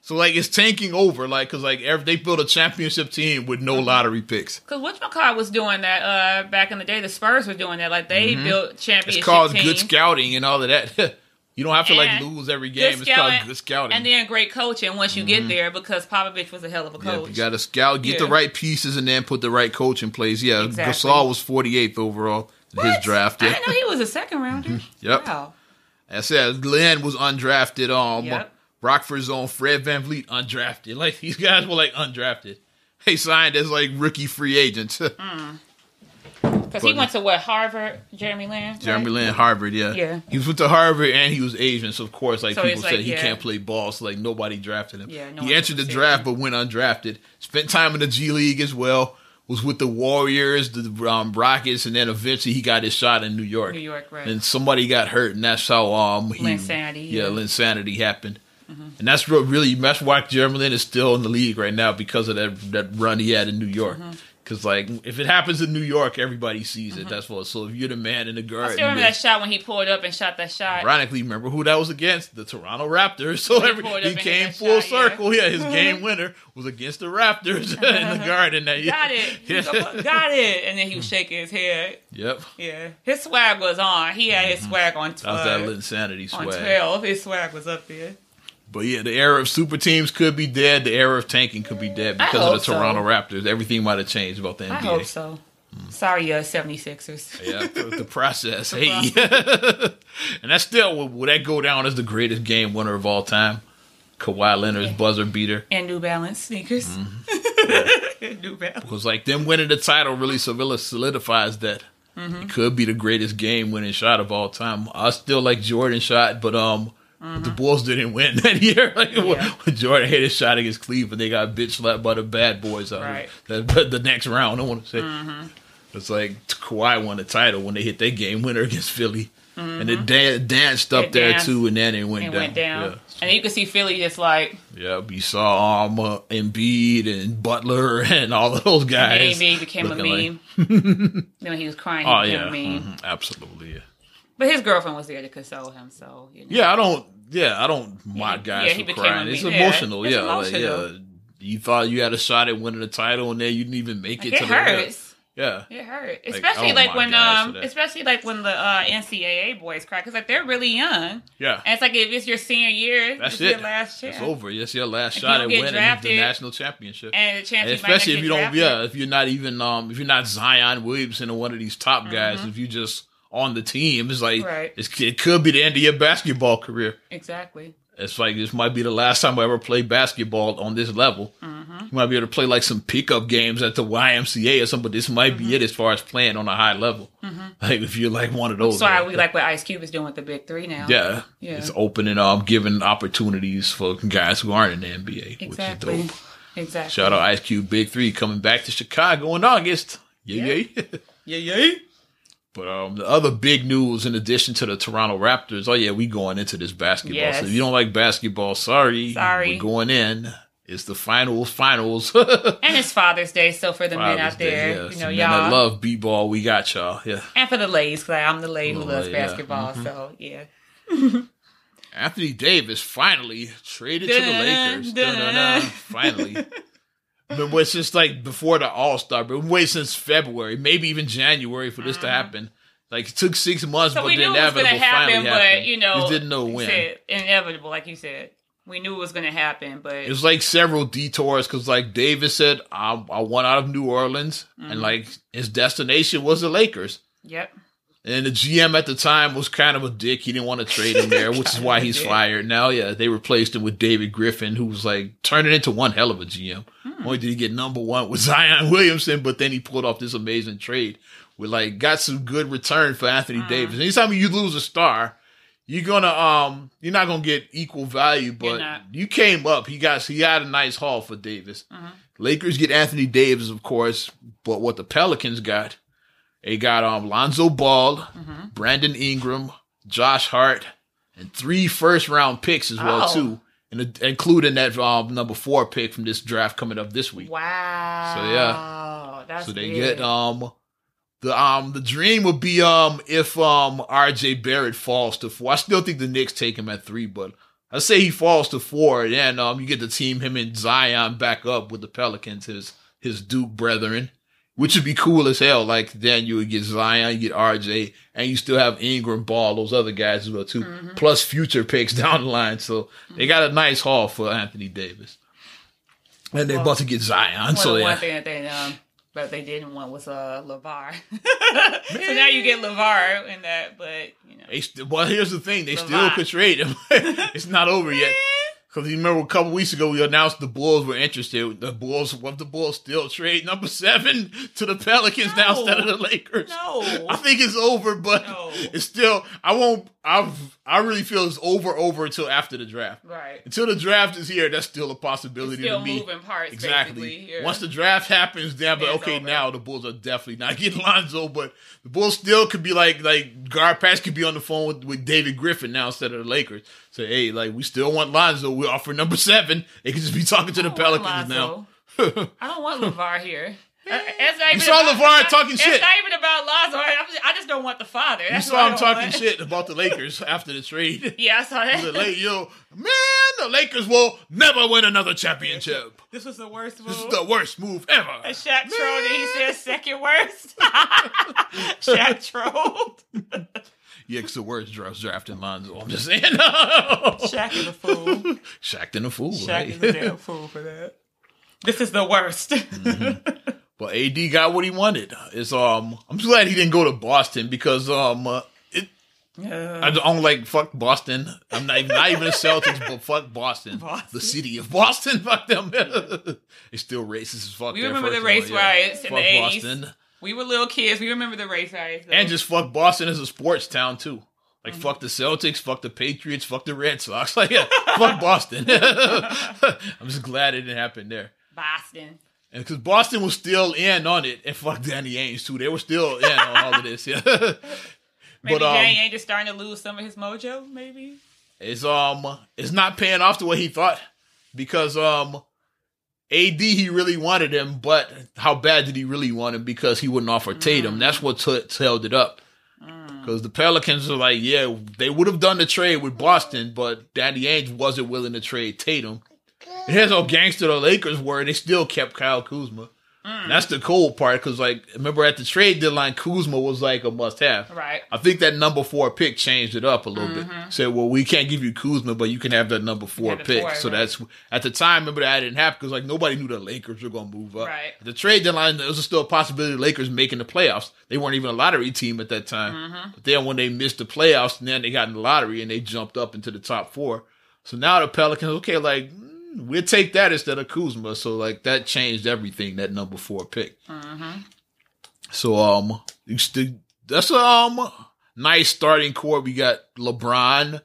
So like it's tanking over, like because like every, they built a championship team with Mm-hmm. no lottery picks. Because Whatchamacallit was doing that uh, back in the day. The Spurs were doing that. Like, they built championship Mm-hmm. It's called teams. good scouting and all of that. you don't have to like lose every game. It's called scouting, good scouting. And then great coaching once you get there because Popovich was a hell of a Yeah, coach. you got to scout, get the right pieces, and then put the right coach in place. Yeah, Exactly. Gasol was 48th overall in his What? draft. I Yeah, didn't know he was a second rounder. Yep. Wow. I said Glenn was undrafted. Um, Yep. Rockford's own Fred VanVleet undrafted. Like these guys were like undrafted. They signed as like rookie free agents. Because he went to what, Harvard, Jeremy Lin? Jeremy right? Lin, Harvard. Yeah, Yeah. He was with the Harvard, and he was Asian. So of course, like So people said, like, he yeah. can't play ball. So like nobody drafted him. Yeah, no he entered the draft, him. but went undrafted. Spent time in the G League as well. Was with the Warriors, the um, Rockets, and then eventually he got his shot in New York. New York, right. And somebody got hurt, and that's how um he, Linsanity, Yeah, yeah. Mm-hmm. Happened. And that's really that's why Jeremy Lin is still in the league right now because of that that run he had in New York. Mm-hmm. Because like if it happens in New York, everybody sees it. Mm-hmm. That's what. So if you're the man in the garden. I still remember that shot when he pulled up and shot that shot. Ironically, remember who that was against? The Toronto Raptors. So He every, he came full shot, circle. Yeah, his game mm-hmm. winner was against the Raptors in the uh-huh. garden. That year. Got it. Like, Got it. And then he was mm. shaking his head. Yep, Yeah. His swag was on. He had his mm-hmm. swag on that was that 12. insanity on swag. 12. His swag was up there. But yeah, the era of super teams could be dead. The era of tanking could be dead because of the so. Toronto Raptors. Everything might have changed about the NBA. I hope so. Sorry, uh, 76ers. Yeah, the, the process. hey, and that's still will, will that go down as the greatest game winner of all time? Kawhi Leonard's buzzer beater. And New Balance sneakers. Mm-hmm. New Balance. Because like them winning the title really solidifies that Mm-hmm. it could be the greatest game winning shot of all time. I still like Jordan shot, but um the Bulls didn't win that year. Like Mm-hmm. Yeah. when Jordan hit his shot against Cleveland, they got bitch slapped by the bad boys out Right. the, the, next round. I want to say Mm-hmm. it's like Kawhi won the title when they hit their game winner against Philly, and it dan- danced up It there danced too, and then it went And down. went down. Yeah. And you can see Philly just like, Yeah, you saw um, uh, Embiid and Butler and all those guys. Embiid became a meme. then when he was crying, he Oh became yeah, a meme. mhm, absolutely. Yeah. But his girlfriend was there to console him, so you know. yeah, I don't. Yeah, I don't mind guys yeah, crying. It's meme. emotional. Yeah, Yeah, it's like, emotional. yeah. You thought you had a shot at winning the title, and then you didn't even make Like, it it to the hurts. Yeah, It hurt, especially like, when um, especially like when the uh, NCAA boys cry because like they're really young, yeah. and it's like if it's your senior year, That's it's it. your last It's over. That's your last If shot at winning the national championship. and And you especially if you don't, get yeah, if you're not even, um, if you're not Zion Williamson or one of these top guys, if you just on the team, it's like Mm-hmm. Right. it's, it could be the end of your basketball career. exactly. It's like this might be the last time I ever play basketball on this level. Mm-hmm. You might be able to play like some pickup games at the YMCA or something, but this might Mm-hmm. be it as far as playing on a high level. Like if you're like one of those, So why we like what Ice Cube is doing with the Big Three now. yeah, Yeah. it's opening up, giving opportunities for guys who aren't in the NBA, exactly, which is dope. exactly. Shout out Ice Cube Big Three coming back to Chicago in August. Yeah, Yeah. yeah. Yeah, yeah. But um, the other big news, in addition to the Toronto Raptors, oh yeah, we going into this basketball. Yes. So if you don't like basketball, sorry, Sorry. we're going in. It's the finals, finals. And it's Father's Day, so for the men out Day, there, yeah. you know, y'all, that love b-ball, we got y'all. Yeah, and for the ladies, because I'm the lady who loves yeah. Mm-hmm. basketball. So yeah, Anthony Davis finally traded to the Lakers. Finally. Been waiting since like before the All Star, but waiting since February, maybe even January for this to happen. Like it took six months, so but we the knew it was going to inevitable happen, finally but happened. you know, just didn't know when. said inevitable, like you said. We knew it was going to happen, but It was like several detours because, like Davis said, I, I want out of New Orleans, Mm-hmm. and like his destination was the Lakers. yep, And the GM at the time was kind of a dick. He didn't want to trade him there, which is why he's fired. Now, yeah, they replaced him with David Griffin, who was like turning into one hell of a GM. Only did he get number one with Zion Williamson, but then he pulled off this amazing trade. We like got some good return for Anthony Hmm. Davis. Anytime you lose a star, you're gonna um you're not gonna get equal value, but you came up. He got he had a nice haul for Davis. Mm-hmm. Lakers get Anthony Davis, of course, but what the Pelicans got, they got um Lonzo Ball, Mm-hmm. Brandon Ingram, Josh Hart, and three first round picks as well Oh. too, and including that um number four pick from this draft coming up this week. wow. So, yeah. that's so they big. get um the um the dream would be um if um RJ Barrett falls to four. I still think the Knicks take him at three, but I say he falls to four, and um you get the team him and Zion back up with the Pelicans, his his Duke brethren, which would be cool as hell. Like then you would get Zion, you get RJ, and you still have Ingram, Ball, those other guys as well too, Mm-hmm. plus future picks down the line. So they got a nice haul for Anthony Davis. And they're Well, about to get Zion. So the one thing that they um, but they didn't want was uh LaVar. so now you get LaVar in that, but you know, They st- well, here's the thing: they still Levant. could trade him. it's not over yet. Because you remember a couple weeks ago we announced the Bulls were interested. The Bulls, what the Bulls still trade number seven to the Pelicans now instead of the Lakers. No. I think it's over, but No. it's still. I won't. I I really feel it's over over until after the draft. right. Until the draft is here, that's still a possibility Still to me. moving parts, Exactly. Yeah. Once the draft happens, then but it's okay, over. now the Bulls are definitely not getting Lonzo, but the Bulls still could be like like Garpax could be on the phone with, with David Griffin now instead of the Lakers. Say, hey, like we still want Lonzo. We offer number seven. They could just be talking to the I don't want Pelicans now. I don't want LaVar here. It's You saw about- LaVar it's talking not- shit. It's not even about Lonzo. I, just- I just don't want the father. You saw him talking want. shit about the Lakers after the trade. Yeah, I saw that. The that. La- Yo, man, the Lakers will never win another championship. This was the worst move. This is the worst move ever. And Shaq trolled it. He said second worst. Shaq trolled. Yeah, it's the worst draft drafting Lonzo. I'm just saying. Shaq is a fool. Shaq and a fool. Shaq right? is a damn fool for that. This is the worst. Mm-hmm. But AD got what he wanted. It's um, I'm just glad he didn't go to Boston because um, uh, it Uh, I don't like fuck Boston. I'm not even not even the Celtics, but fuck Boston, Boston. the city of Boston. Fuck them. they still racist as fuck. We remember the race riots in Fuck the 80s. We were little kids. We remember the race riots. though. and just fuck Boston as a sports town too. Like Mm-hmm. fuck the Celtics, fuck the Patriots, fuck the Red Sox. Like yeah, fuck Boston. I'm just glad it didn't happen there. Boston. And because Boston was still in on it, and fuck Danny Ainge too. They were still in on all of this. Yeah. Maybe but um, Danny Ainge is starting to lose some of his mojo. Maybe. it's um, it's not paying off the way he thought because um, AD he really wanted him, but how bad did he really want him? Because he wouldn't offer Tatum. That's what t- held it up. Because the Pelicans are like, yeah, they would have done the trade with Boston, but Danny Ainge wasn't willing to trade Tatum. Here's how gangster the Lakers were. And they still kept Kyle Kuzma. And That's the cool part because, like, remember at the trade deadline, Kuzma was like a must have. Right. I think that number four pick changed it up a little bit. Said, well, we can't give you Kuzma, but you can have that number four Yeah, pick. four, so right. that's at the time. Remember that didn't happen because like nobody knew the Lakers were going to move up. Right. At the trade deadline, there was still a possibility of the Lakers making the playoffs. They weren't even a lottery team at that time. Mm-hmm. But then when they missed the playoffs, and then they got in the lottery and they jumped up into the top four. So now the Pelicans, okay, like mm, we'll take that instead of Kuzma. So like that changed everything. That number four pick. Mm-hmm. So um, that's um nice starting court. We got LeBron,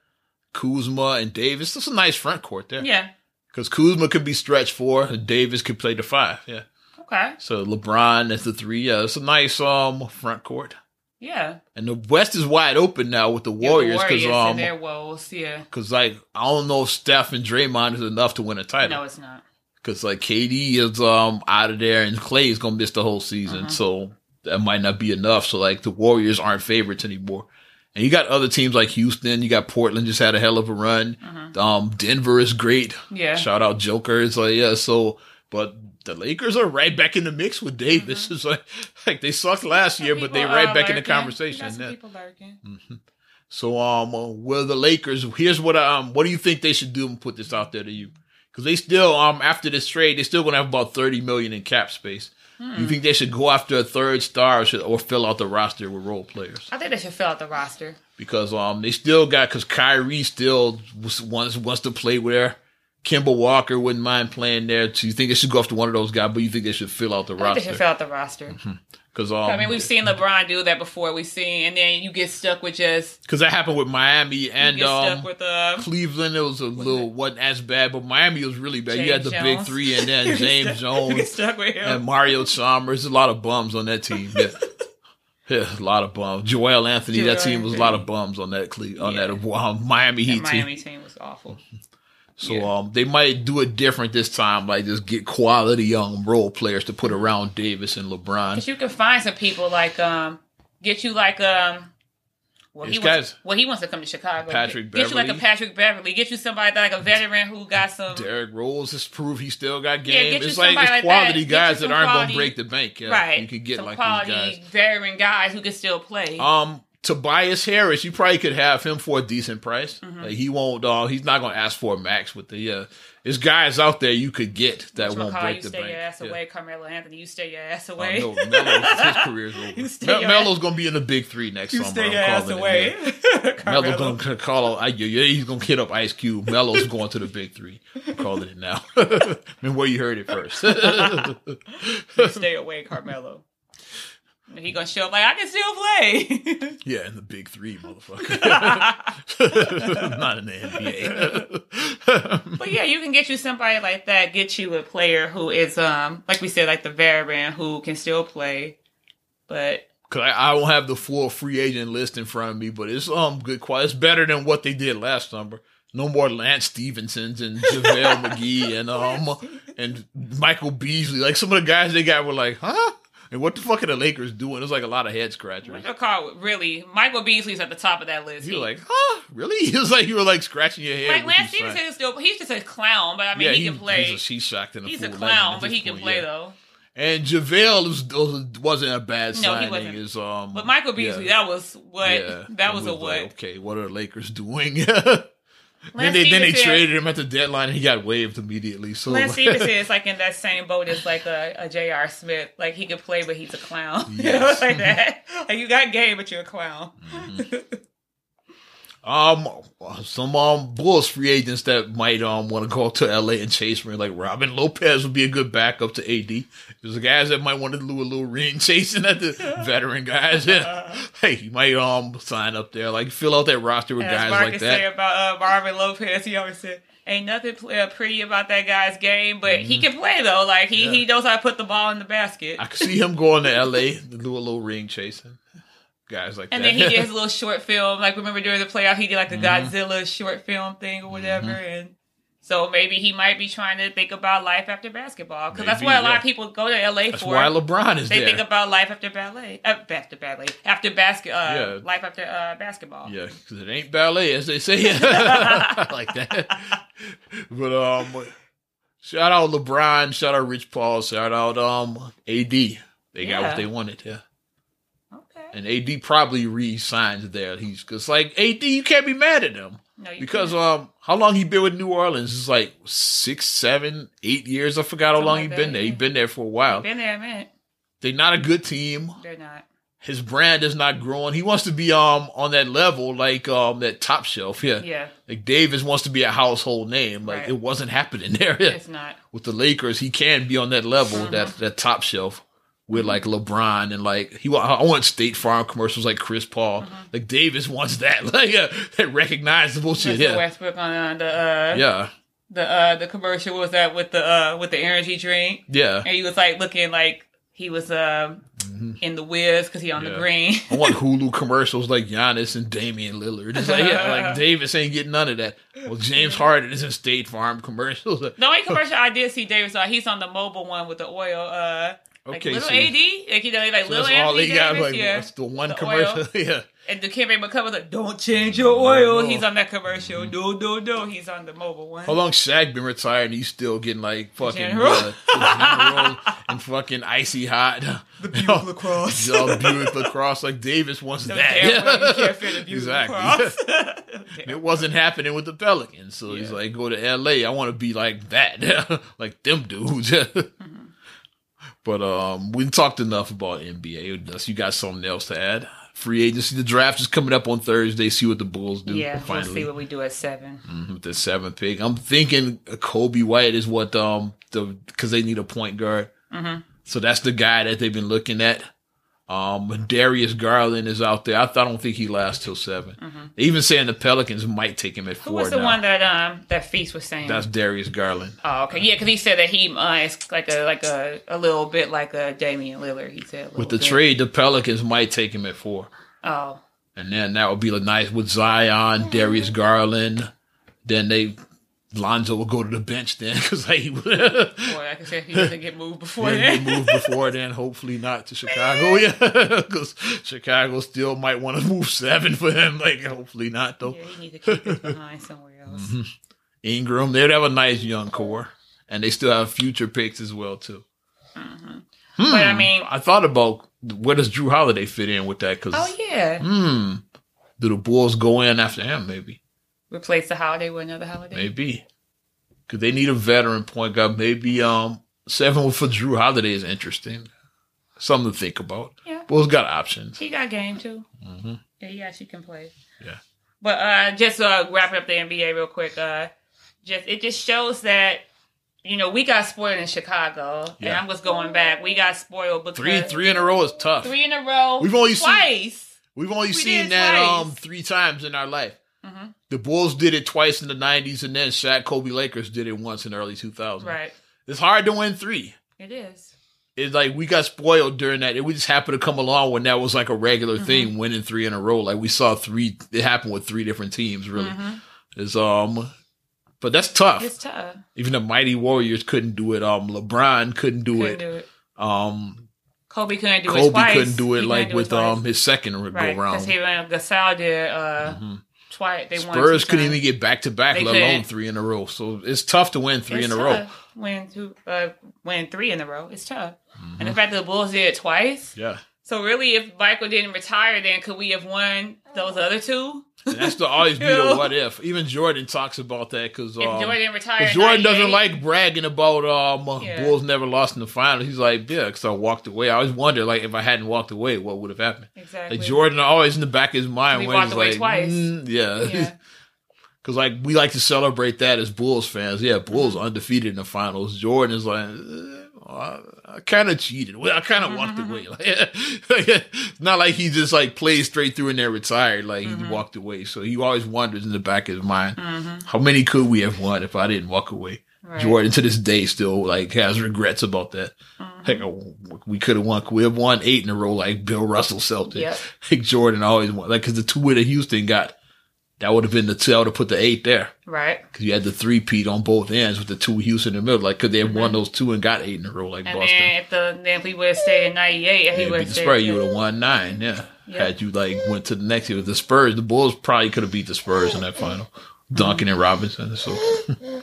Kuzma, and Davis. That's a nice front court there. Yeah. Because Kuzma could be stretched four, and Davis could play the five. Yeah. Okay. So LeBron is the three. Yeah, it's a nice um front court. Yeah. And the West is wide open now with the Warriors because um their woes. Yeah. because like I don't know if Steph and Draymond is enough to win a title. No, it's not. because like KD is um out of there and Klay is gonna miss the whole season, so that might not be enough. So like the Warriors aren't favorites anymore. And you got other teams like Houston, you got Portland just had a hell of a run. Um, Denver is great. Yeah. Shout out Joker. It's like yeah, so but the Lakers are right back in the mix with Davis. It's like like they sucked last year, but they People right back in the conversation. Yeah. people lurking. So um, uh, well, the Lakers. Here's what um, what do you think they should do and put this out there to you? Because they still um after this trade, they still gonna have about thirty million in cap space. You think they should go after a third star or, should, or fill out the roster with role players? I think they should fill out the roster. Because um they still got because Kyrie still wants wants to play with. Kemba Walker wouldn't mind playing there. So you think they should go after one of those guys, but you think they should fill out the I think they should roster? fill out the roster. Because um, I mean, we've seen LeBron do that before. We've seen, and then you get stuck with just because that happened with Miami you and get um, stuck with uh, Cleveland, it was a little wasn't as bad, but Miami was really bad. you had James the big three, and then James get Jones stuck with him. and Mario Chalmers. A lot of bums on that team. Yeah, yeah a lot of bums. Joel Anthony. that Joel team was a lot of bums on that Cle- on Yeah. that um, Miami The Heat team. Miami team was awful. So yeah. um, they might do it different this time. Like just get quality young role players to put around Davis and LeBron. But you can find some people like um, get you like um. Well, he wants, well, he wants to come to Chicago. Patrick Get you like a Beverley. Patrick Beverley. Get you somebody like a veteran who got some. Derrick Rose has proved he still got Yeah, game. get you it's like it's like quality that. Guys that aren't gonna break the bank. Yeah, right. You could get some like quality these guys. veteran guys who can still play. Um, Tobias Harris, you probably could have him for a decent price. Mm-hmm. Like he won't. Uh, he's not gonna ask for a max with the. Uh, there's guys out there you could get that Mitch won't McCall, break you the stay bank. your ass Yeah. away. Carmelo Anthony, you stay your ass Oh, away. no, Melo's, his career's over. You stay Mel- your Melo's gonna be in the big three next you summer. stay your ass away. Melo's gonna call. I, yeah, he's gonna hit up Ice Cube. Melo's going to the big three. I'm calling it now. I mean, where you heard it first. You stay away, Carmelo. He gonna show up like I can still play. yeah, in the big three, motherfucker. not in the NBA. But yeah, you can get you somebody like that. Get you a player who is, um, like we said, like the veteran who can still play. But Cause I, I don't have the full free agent list in front of me, but it's um good quality. It's better than what they did last summer. No more Lance Stephensons and JaVale McGee and um and Michael Beasley. Like some of the guys they got were like, huh? And what the fuck are the Lakers doing? It was like a lot of head scratchers. call really Michael Beasley's at the top of that list. You He- like, huh? Really? It was like you were like scratching your head. like with Lance these Stephenson still he's just a clown, but I mean yeah, he, can play. He's a shocked and a He's a clown, but he can point, play yeah. though. And JaVale was, was, wasn't a bad No, he signing. wasn't. Is, um, But Michael Beasley, yeah. that was what that it was, a like, what. okay, what are the Lakers doing? then they then they traded him at the deadline and he got waived immediately. So Lance Stephenson is like in that same boat as like a, a J.R. Smith. Like he could play, but he's a clown. You know, Yes. like that. Like you got game, but you're a clown. Mm-hmm. Um, some um Bulls free agents that might um want to go to LA and chase me, like Robin Lopez would be a good backup to AD. There's guys that might want to do a little ring chasing at the veteran guys. Yeah, hey, you might um sign up there, like fill out that roster with As guys Marcus like say that. about uh, Marvin Lopez, he always said, "Ain't nothing uh, pretty about that guy's game, but he can play though. Like he, Mm-hmm. Yeah. he knows how to put the ball in the basket." I could see him going to LA to do a little ring chasing. Guys like And that. then he did his little short film. Like remember during the playoff, he did like the Mm-hmm. Godzilla short film thing or whatever. And so maybe he might be trying to think about life after basketball because that's what a lot of people go to LA That's for. why LeBron is they there. think about life after ballet, uh, after ballet, after basket, uh, Yeah. life after uh, basketball. Yeah, because it ain't ballet, as they say. like that. But um, shout out LeBron, shout out Rich Paul, shout out um AD. They got what they wanted. Yeah. And AD probably re-signs there. He's because like AD, you can't be mad at him No, you because can't. um, how long he been with New Orleans? It's like six, seven, eight years. I forgot how long like he that, been there. yeah. He been there for a while. been there a minute. They're not a good team. They're not. His brand is not growing. He wants to be um on that level, like um that top shelf. Yeah. Yeah, Like Davis wants to be a household name. Like Right. it wasn't happening there. it's not. With the Lakers, he can be on that level, Mm-hmm. that that top shelf with like LeBron and like he. I want State Farm commercials like Chris Paul. Mm-hmm. Like Davis wants that, like uh, that recognizable shit. Mr. Yeah, Westbrook on uh, the uh, yeah, the uh, the commercial was that with the uh, with the energy drink, yeah. and he was like looking like he was um in the whiz because he on Mm-hmm. Yeah. the green. I want Hulu commercials like Giannis and Damian Lillard. It's like, yeah, like Davis ain't getting none of that. Well, James Harden is in State Farm commercials. The only commercial I did see Davis on, he's on the Mobil one with the oil. Uh, like Okay, little so- AD, like you know, like So little that's all they got. Like yeah. that's the one The commercial. oil. yeah. And the Kim McCullough was like, "Don't change your oil." No. He's on that commercial. No, no, no. He's on the Mobil one. How long Shaq been retired and he's still getting like fucking General. uh, general and fucking icy hot. The Buick lacrosse. The Buick lacrosse. Like Davis wants No, that. damn you can't fit a Buick Exactly. lacrosse. It wasn't happening with the Pelicans, so he's like, go to LA. I want to be like that, like them dudes. Mm-hmm. But um, we talked enough about NBA. Unless you got something else to add. Free agency. The draft is coming up on Thursday. See what the Bulls do. yeah, finally. we'll see what we do at seven. with the seventh pick. I'm thinking Coby White is what um the because they need a point guard. Mm-hmm. So that's the guy that they've been looking at. Um, Darius Garland is out there. I, th- I don't think he lasts till 7 They even saying the Pelicans might take him at Mm-hmm. Who was the now. one that um that Feast was saying? That's Darius Garland. oh, okay, yeah, because he said that he uh, is like a like a a little bit like a Damian Lillard. He said a With the bit. trade, the Pelicans might take him at four, Oh, and then that would be like nice with Zion, Darius Garland. Then they Lonzo will go to the bench then because he boy, like I said, he doesn't get moved before then. he moved before then. Hopefully not to Chicago. Yeah, because Chicago still might want to move seven for him. Like, hopefully not though. yeah, he needs to keep behind somewhere else. Mm-hmm. Ingram, they'd have a nice young core, and they still have future picks as well too. But I mean, I thought about where does Jrue Holiday fit in with that? Because oh yeah, hmm, do the Bulls go in after him? Maybe, replace the holiday with another holiday. maybe, because they need a veteran point guard. Maybe um seven for Jrue Holiday is interesting. Something to think about. Yeah. Bulls got options. He got game too. Mhm. Yeah, he actually can play. Yeah. But uh just uh wrapping up the NBA real quick, uh just it just shows that you know, we got spoiled in Chicago. And Yeah. I'm just going back. We got spoiled because Three three in a row is tough. three in a row. We've only seen- twice. We've only We seen that twice. um three times in our life. Mhm. The Bulls did it twice in the '90s, and then Shaq, Kobe, Lakers did it once in the early 2000s. Right. It's hard to win three. It is. It's like we got spoiled during that. We just happened to come along when that was like a regular Mm-hmm. thing, winning three in a row. Like we saw three. It happened with three different teams. Really, Mhm. it's um, but that's tough. It's tough. Even the mighty Warriors couldn't do it. Um, LeBron couldn't do Couldn't it. do it. Um, Kobe couldn't do it Kobe couldn't do it He like couldn't it with um his second go right, round. Because he uh, Gasol did uh Mhm. Twice. They Spurs couldn't even get back to back, let alone three in a row. So it's tough to win three It's in a row. Win two, uh, win three in a row. It's tough. Mm-hmm. And the fact that the Bulls did it twice. Yeah. So really, if Michael didn't retire, then could we have won those other two? And that's the always be the what if. Even Jordan talks about that because um, Jordan retired, Jordan doesn't like bragging about um Yeah. Bulls never lost in the finals. He's like, yeah, because I walked away. I always wonder like if I hadn't walked away, what would have happened? exactly. Like Jordan always in the back of his mind We when walked he's away like, twice. mm, yeah. Yeah. Because like we like to celebrate that as Bulls fans. Yeah, Bulls undefeated in the finals. Jordan is like, eh, I, I kind of cheated. Well, I kind of walked Mm-hmm. away. Like, it's not like he just like played straight through and then retired. Like Mm-hmm. he walked away. So he always wonders in the back of his mind, how many could we have won if I didn't walk away? Right. Jordan to this day still like has regrets about that. Mm-hmm. Like oh, we could have won. We have won eight in a row like Bill Russell Celtics. Yep. Like Jordan always won. Like because the two that Houston got, that would have been the two. I would have put the eight there Right. because you had the three peat on both ends with the two Houston in the middle. Like could they have won those two and got eight in a row like Mm-hmm. And Boston? then if the then if we would have stayed in '98, if he would have stayed, Spurs, you would have won nine. Yeah. Yeah. had you like went to the next year with the Spurs, the Bulls probably could have beat the Spurs in that final. Duncan and Robinson. So,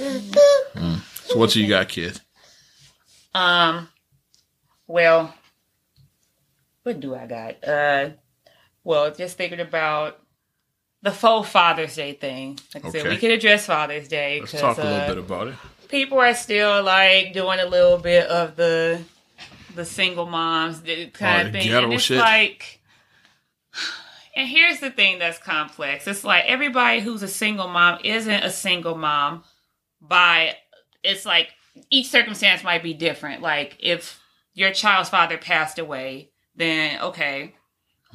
Mm. so what you got, kid? Um, well, what do I got? Uh, well, just thinking about the full Father's Day thing. Like I said, we Okay. could address Father's Day Let's talk a little uh, bit about it. people are still like doing a little bit of the the single moms kind Oh, of thing, and it's shit. like. And here's the thing that's complex. It's like everybody who's a single mom isn't a single mom by it's like each circumstance might be different. Like if your child's father passed away, then okay.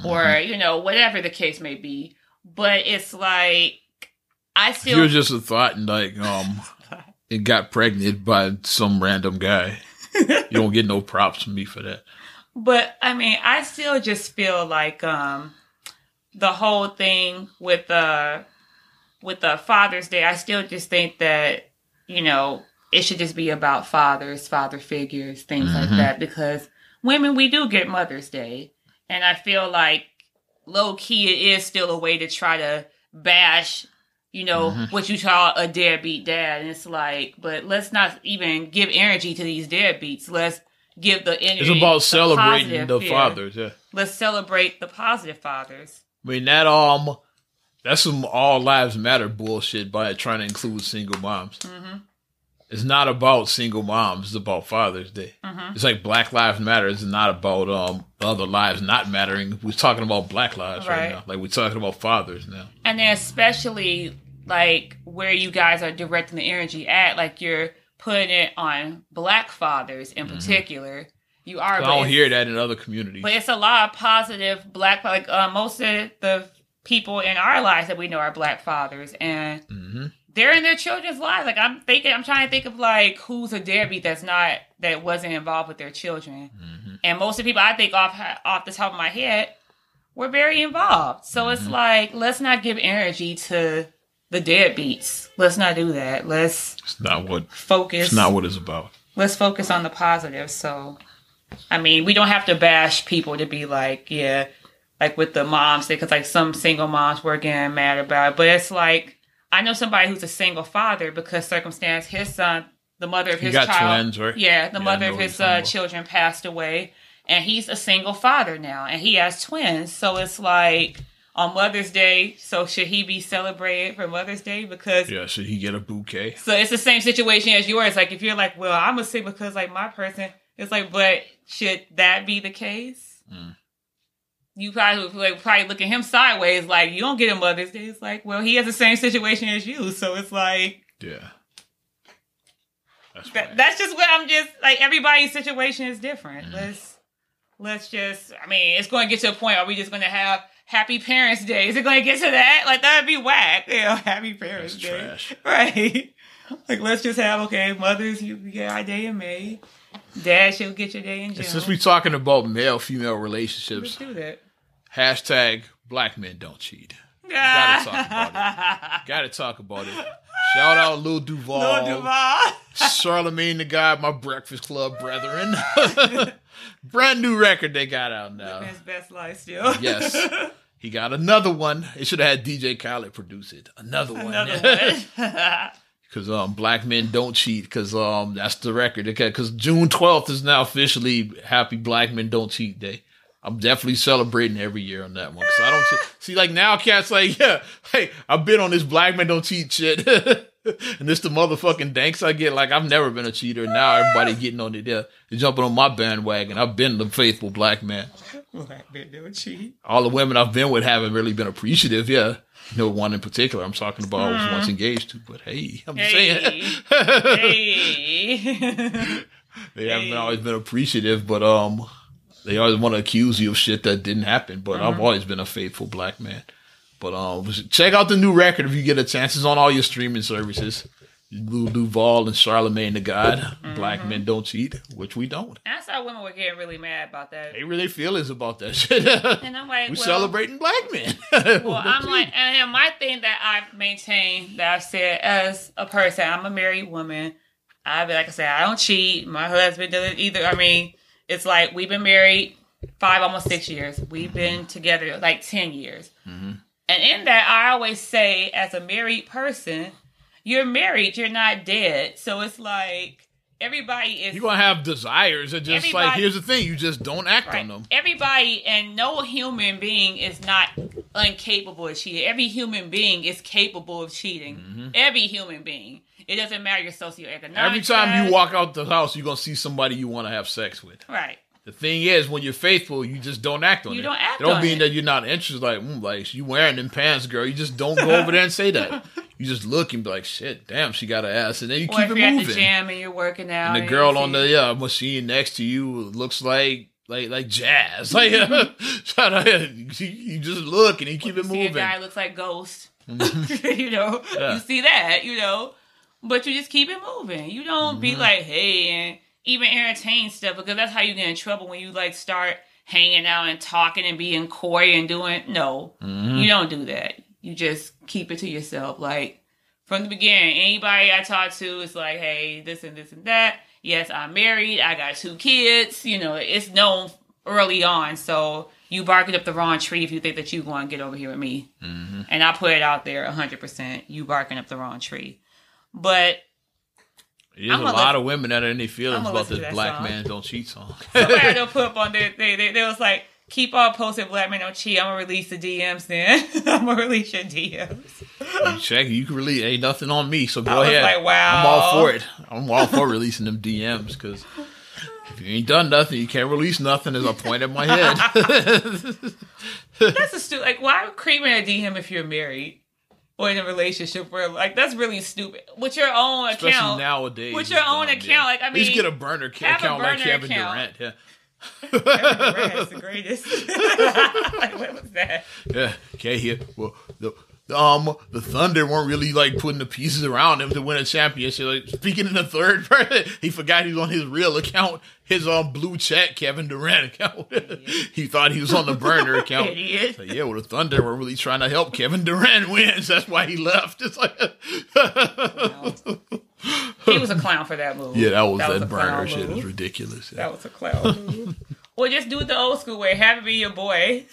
Or, Mm-hmm. you know, whatever the case may be. But it's like I If still You're just a thought and like um, it got pregnant by some random guy. You don't get no props from me for that. But I mean, I still just feel like um the whole thing with uh with the Father's Day, I still just think that, you know, it should just be about fathers, father figures, things like Mhm. that because women we do get Mother's Day. And I feel like low key it is still a way to try to bash you know Mhm. what you call a deadbeat dad and it's like but let's not even give energy to these deadbeats let's give the energy It's about the celebrating the fathers. Yeah. let's celebrate the positive fathers I mean that um that's some all lives matter bullshit by trying to include single moms. hmm It's not about single moms, it's about Father's Day. hmm It's like Black Lives Matter It's not about um other lives not mattering. We're talking about black lives right, Right. now. Like we're talking about fathers now. and then especially like where you guys are directing the energy at like you're putting it on black fathers in Mhm. particular you are I don't hear that in other communities. But it's a lot of positive black, like uh, most of the people in our lives that we know are black fathers, and hmm they're in their children's lives. Like I'm thinking, I'm trying to think of like who's a deadbeat that's not that wasn't involved with their children, hmm and most of the people I think off off the top of my head were very involved. So it's Mhm. like let's not give energy to the deadbeats. Let's not do that. Let's It's not what focus. it's not what it's about. let's focus on the positive. So, I mean, we don't have to bash people to be like, yeah, like with the moms, because like some single moms were getting mad about it. But it's like, I know somebody who's a single father because circumstance, his son, the mother of He his got child, twins, right? yeah, the Yeah, mother of his uh, children passed away, and he's a single father now, and he has twins. So it's like on Mother's Day. So should he be celebrated for Mother's Day? Because Yeah, should he get a bouquet? so it's the same situation as yours. Like if you're like, well, I'm a sick because like my person. It's like, but should that be the case? Mm. You probably would, like probably look at him sideways, like you don't get a Mother's Day. It's like, well, he has the same situation as you, so it's like Yeah. That's that, right. that's just what I'm just like. Everybody's situation is different. Mhm. Let's let's just. I mean, it's going to get to a point. Are we just going to have Happy Parents Day? Is it going to get to that? Like that'd be whack. You know, Happy Parents That's Day. trash. Right. Like let's just have okay, mothers you get our day in May. Dad she'll get your day in June. Since we're talking about male female relationships, let's do that. Hashtag black men don't cheat. Gotta talk about it. Gotta talk about it. Shout out Lil Duval. Lil Duval. Charlamagne the God, my Breakfast Club brethren. Brand new record they got out now. His best life still. Yes. He got another one. It should have had DJ Khaled produce it. Another one. Another one. Because um, black men don't cheat. Because um, that's the record. Because June twelfth is now officially Happy Black Men Don't Cheat Day. I'm definitely celebrating every year on that one. Cause I don't see, see like now cats like, yeah, hey, I've been on this black man don't cheat shit. and this the motherfucking thanks I get. Like I've never been a cheater. Now everybody getting on it. Yeah, they're jumping on my bandwagon. I've been the faithful black man. Black man don't cheat. All the women I've been with haven't really been appreciative. Yeah. No one in particular I'm talking about I was once engaged to, but hey, I'm saying Hey. hey. they haven't Hey. always been appreciative, but um, they always want to accuse you of shit that didn't happen. But I've always been a faithful black man. But um, check out the new record if you get a chance. It's on all your streaming services. Lil Duval and Charlamagne the God. Black men don't cheat, which we don't. I saw women were getting really mad about that. They really feelings about that shit. And I'm like, We're well, celebrating black men. Well, I'm like, and my thing that I've maintained that I've said as a person, I'm a married woman. I like I said, I don't cheat. My husband doesn't either. I mean, it's like we've been married five, almost six years. We've been together like ten years. Mm-hmm. And in that, I always say, as a married person, you're married. You're not dead. So it's like everybody is You're gonna have desires and just like here's the thing, you just don't act Right. on them. Everybody and no human being is not incapable of cheating. Every human being is capable of cheating. Mm-hmm. Every human being. It doesn't matter your socioeconomic. Mm-hmm. Every time you walk out the house, you're gonna see somebody you want to have sex with. right? The thing is, when you're faithful, you just don't act on You it. You don't act it don't on mean it. that you're not interested. Like, mm, like you wearing them pants, girl. You just don't go over there and say that. You just look and be like, shit, damn, she got an ass, and then you Or keep if it you're at the gym and you're working out, And the girl on the yeah, machine next to you looks like like like jazz. Like, you, just look and you keep it see a guy looks like Ghost. you know, Yeah. you see that, you know, but you just keep it moving. You don't Mm-hmm. be like, hey, and even entertain stuff because that's how you get in trouble when you like start hanging out and talking and being coy and doing. No, Mm-hmm. you don't do that. You just keep it to yourself. Like from the beginning, anybody I talk to is like, hey, this and this and that. Yes, I'm married. I got two kids. You know, it's known early on. So you barking up the wrong tree if you think that you going to get over here with me. Mm-hmm. And I put it out there 100%. You barking up the wrong tree. But There's a lot of women that are in their feelings about this black song. man don't cheat song. somebody they'll put up on their, they, they, they was like, keep on posting black men don't cheat. I'm going to release the DMs then. I'm going to release your DMs. You check, you can release. ain't nothing on me, so go ahead. like, wow. I'm all for it. I'm all for releasing them DMs because if you ain't done nothing, you can't release nothing. As I point at my head, That's a stupid. Like, why creaming a DM if you're married? Or in a relationship where, like, that's really stupid. With your own especially account. nowadays. With your own dumb, account, yeah. like, I mean, get a burner have a account like Kevin account. Durant. Yeah. Durant's the greatest. like, what was that? Yeah, okay, here. Well, the um the Thunder weren't really like putting the pieces around him to win a championship. Like speaking in the third person, he forgot he was on his real account, his um blue check Kevin Durant account. he thought he was on the burner account. Idiot. So, yeah, well, the Thunder were really trying to help Kevin Durant win. So that's why he left. It's like, He was a clown for that move. yeah, that was that, a burner shit. It was ridiculous. Yeah. That was a clown move. Or just do it the old school way. Have it be your boy.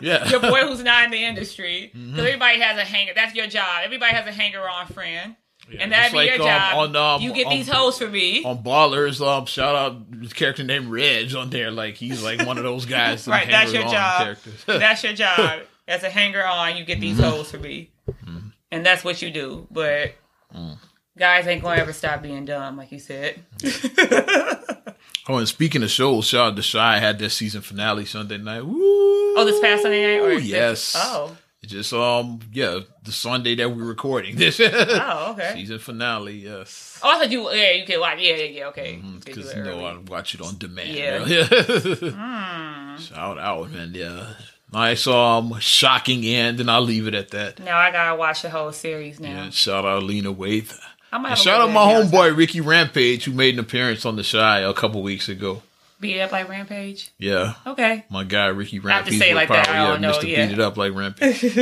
Yeah. your boy who's not in the industry. Because Mm-hmm. everybody has a hanger. That's your job. Everybody has a hanger on friend. Yeah, and that'd be like, your um, job. on, um, you get on- these hoes for me. on Ballers, um, shout out character named Reg on there. Like he's like one of those guys. right, that's your job. That's your job. As a hanger on, you get these Mm-hmm. hoes for me. And that's what you do. But guys ain't going to ever stop being dumb, like you said. Oh, and speaking of shows, shout out to Chi had their season finale Sunday night. Woo! oh, this past Sunday night? Or is this- yes. Oh. Just um yeah the Sunday that we're recording this Oh, okay. season finale. Yes. Oh, I thought you, yeah, you could watch. Yeah, yeah, yeah, okay. You could do Because it you know. I watch it on demand. Yeah. Yeah. Shout out, man. Yeah. Nice um shocking end, and I'll leave it at that. Now I gotta watch the whole series now. Yeah, shout out Lena Waithe. Have shout out my homeboy Ricky Rampage, who made an appearance on the Chi a couple weeks ago. Beat it up like Rampage. Yeah, Okay. my guy Ricky have to Rampage. say it would like that, I yeah, don't know, Mr. yeah. Beat it up like Rampage.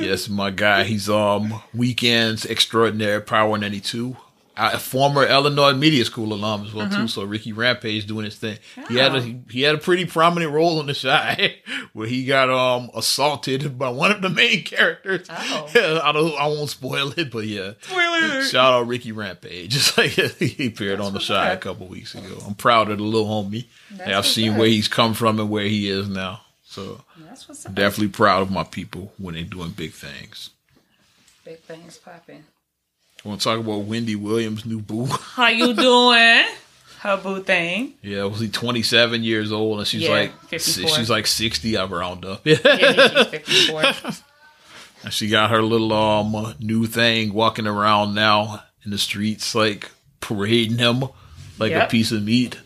yes, my guy. He's um weekends extraordinary Power ninety two. A former Illinois Media School alum as well Mm-hmm. too. So Ricky Rampage doing his thing. He had a Oh. he, he had a pretty prominent role in the Chi where he got um assaulted by one of the main characters. Oh. I don't I won't spoil it, but yeah. Spoiler. Shout out Ricky Rampage. Just like he appeared on the Chi a couple weeks ago. I'm proud of the little homie. That's I've seen up. where he's come from and where he is now. So That's what's up. definitely proud of my people when they're doing big things. Big things popping. Want to talk about Wendy Williams' new boo? How you doing? Her boo thing. yeah, was he 27 years old and she's Yeah, like 54. she's like 60. I round up. Yeah, she's 54. And she got her little um new thing walking around now in the streets, like parading him like a piece of meat.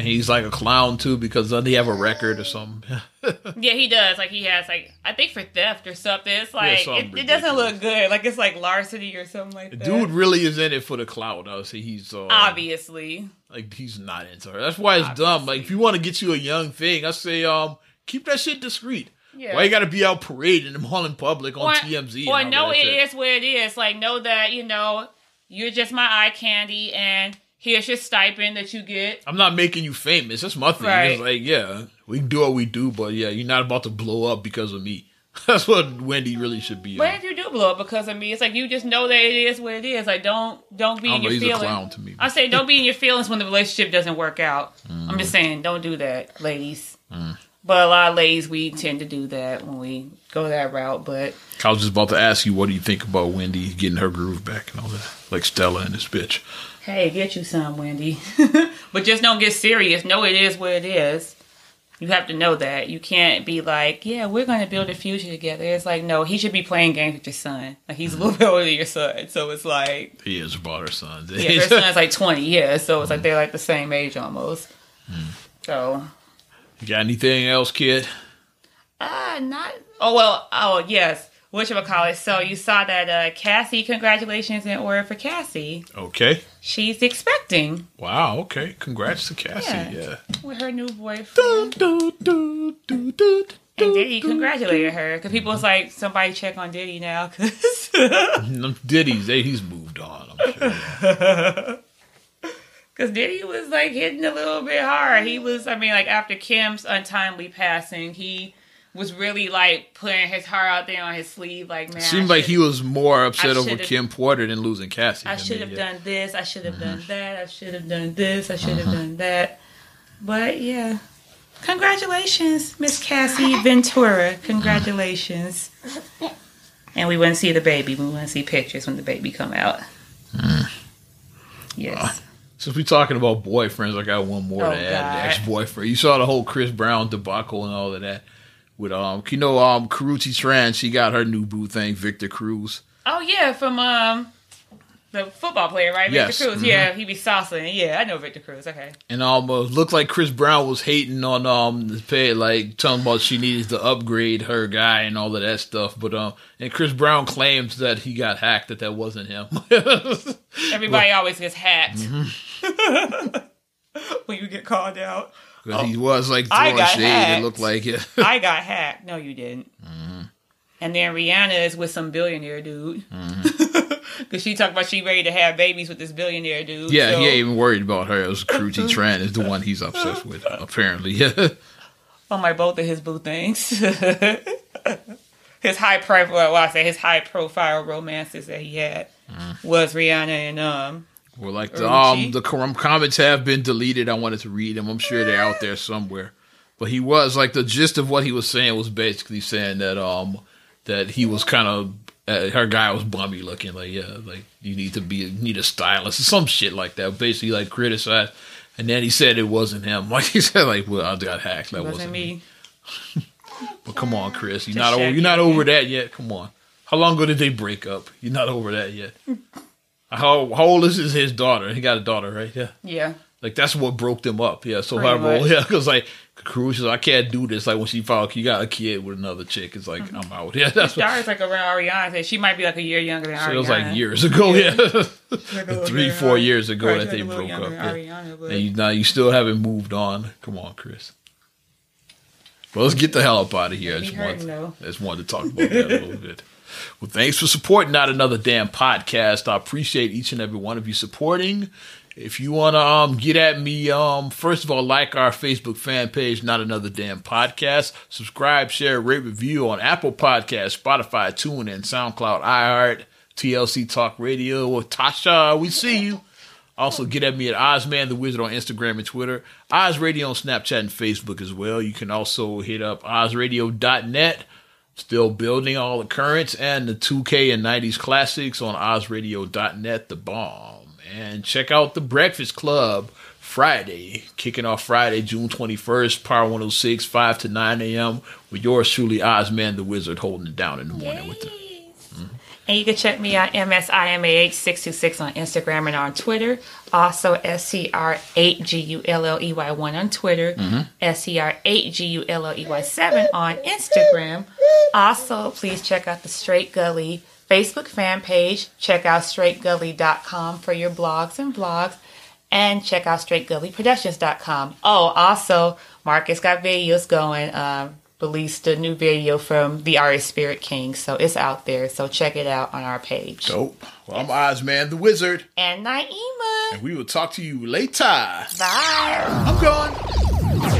And he's like a clown too because doesn't he have a record or something? Yeah, he does. Like he has like I think for theft or something. It's like something it, it doesn't look good. Like it's like larceny or something like that. dude really is in it for the clout. I would say he's uh, Obviously. like he's not into her. That's why it's dumb. Like if you want to get you a young thing, I say um keep that shit discreet. Yeah. Why you got to be out parading them all in public on Or, TMZ? or know it shit? is where it is. Like know that, you know, you're just my eye candy and here's your stipend that you get. I'm not making you famous. That's my thing. Right. It's like, yeah, we can do what we do, but yeah, you're not about to blow up because of me. That's what Wendy really should be. But on. if you do blow up because of me, it's like you just know that it is what it is. Like don't don't be in don't know, your feelings. clown to me. I say don't be in your feelings when the relationship doesn't work out. I'm Mm. just saying, don't do that, ladies. But a lot of ladies, we tend to do that when we go that route. But I was just about to ask you, what do you think about Wendy getting her groove back and all that? Like Stella and this bitch. Hey, get you some, Wendy. but just don't get serious. Know it is what it is. You have to know that. You can't be like, yeah, we're going to build a future together. It's like, no, he should be playing games with your son. Like, he's a little bit older than your son. So it's like, He is about her son. Yeah, their son's like 20, yeah. So it's like they're like the same age almost. So, you got anything else, kid? uh, not. Oh, well, oh, yes. Whatchamacallit. So you saw that uh, Cassie, congratulations in order for Cassie. Okay. She's expecting Wow. Okay. Congrats to Cassie. Yeah. Yeah. with her new boyfriend. Dun, dun, dun, And Diddy congratulated her because people was like, somebody check on Diddy now because. Diddy's, he's moved on. I'm sure. Because Diddy was like hitting a little bit hard. He was, I mean, like after Kim's untimely passing, he was really like putting his heart out there on his sleeve. Like, man, Seemed like he was more upset over Kim Porter than losing Cassie. I should have done this. I should have Mm-hmm. done that. I should have done this. I should have done that. But yeah, congratulations, Miss Cassie Ventura. Congratulations. And we want to see the baby. We want to see pictures when the baby come out. Mm. Yes. Since we talking about boyfriends, I got one more Oh, to add. God. Ex-boyfriend. You saw the whole Chris Brown debacle and all of that. With um, you know, um, Karrueche Tran, she got her new boo thing, Victor Cruz. Oh yeah, from um the football player, right? Yes, Victor Cruz. mhm. Yeah, he be saucing. Yeah, I know Victor Cruz. Okay. And um, uh, looked like Chris Brown was hating on um the pay, like telling about she needed to upgrade her guy and all of that stuff. But um, and Chris Brown claims that he got hacked, that that wasn't him. Everybody always gets hacked Mm-hmm. when you get called out. But he was like throwing shade. It hacked. looked like it. I got hacked. No, you didn't. Mm-hmm. And then Rihanna is with some billionaire dude. Because she talked about she ready to have babies with this billionaire dude. Yeah, so- he ain't even worried about her. It was Karrueche Tran is the one he's obsessed with, apparently. on my both of his boo things. his high profile, well, I say his high profile romances that he had Mm. was Rihanna and um. Well, like the um the comments have been deleted. I wanted to read them. I'm sure they're out there somewhere. But he was like the gist of what he was saying was basically saying that um that he was kind of uh, her guy was bummy looking. Like yeah, like you need to be you need a stylist or some shit like that. Basically like criticized. And then he said it wasn't him. Like he said, like well I got hacked. That Wasn't, wasn't, me. But come on, Chris, you're To not over, you're not over that yet. Come on. How long ago did they break up? You're not over that yet. How how old is his, his daughter? He got a daughter, right? Yeah. Yeah. Like that's what broke them up. Yeah. So Pretty however, much. yeah, because like Cruz, I can't do this. Like when she found you got a kid with another chick, it's like mm-hmm. I'm out. Yeah, that's what. Daughter's like around Ariana. She might be like a year younger than So Ariana. it was like years ago. Yeah, Like three four years ago Probably that they like a little broke up. Yeah. Ariana, but And you now you still haven't moved on. Come on, Chris. Well, let's get the hell up out of here. I just, want. I just wanted to talk about that a little bit. Well, thanks for supporting Not Another Damn Podcast. I appreciate each and every one of you supporting. If you want to um, get at me, um, first of all, like our Facebook fan page, Not Another Damn Podcast. Subscribe, share, rate, review on Apple Podcasts, Spotify, TuneIn, SoundCloud, iHeart, TLC Talk Radio. Well, Tasha, we see you. Also, get at me at Ozman the Wizard on Instagram and Twitter, Oz Radio on Snapchat and Facebook as well. You can also hit up OzRadio.net. Still building all the currents and the 2K and 90s classics on OzRadio.net, the bomb. And check out the Breakfast Club Friday, kicking off Friday, June 21st, Power 106, 5 to 9 a.m. with yours truly, Ozman the Wizard, holding it down in the morning with the And you can check me out, MSIMAH626 on Instagram and on Twitter. Also, SCR8GULLEY1 on Twitter. SCR8GULLEY7 on Instagram. Also, please check out the Straight Gully Facebook fan page. Check out straightgully.com for your blogs and vlogs. And check out straightgullyproductions.com. Oh, also, Marcus got videos going. Um, released a new video from the artist Spirit King, so it's out there. So check it out on our page. Dope. Well, I'm Ozman the Wizard, And Naima. and we will talk to you later. Bye. I'm gone.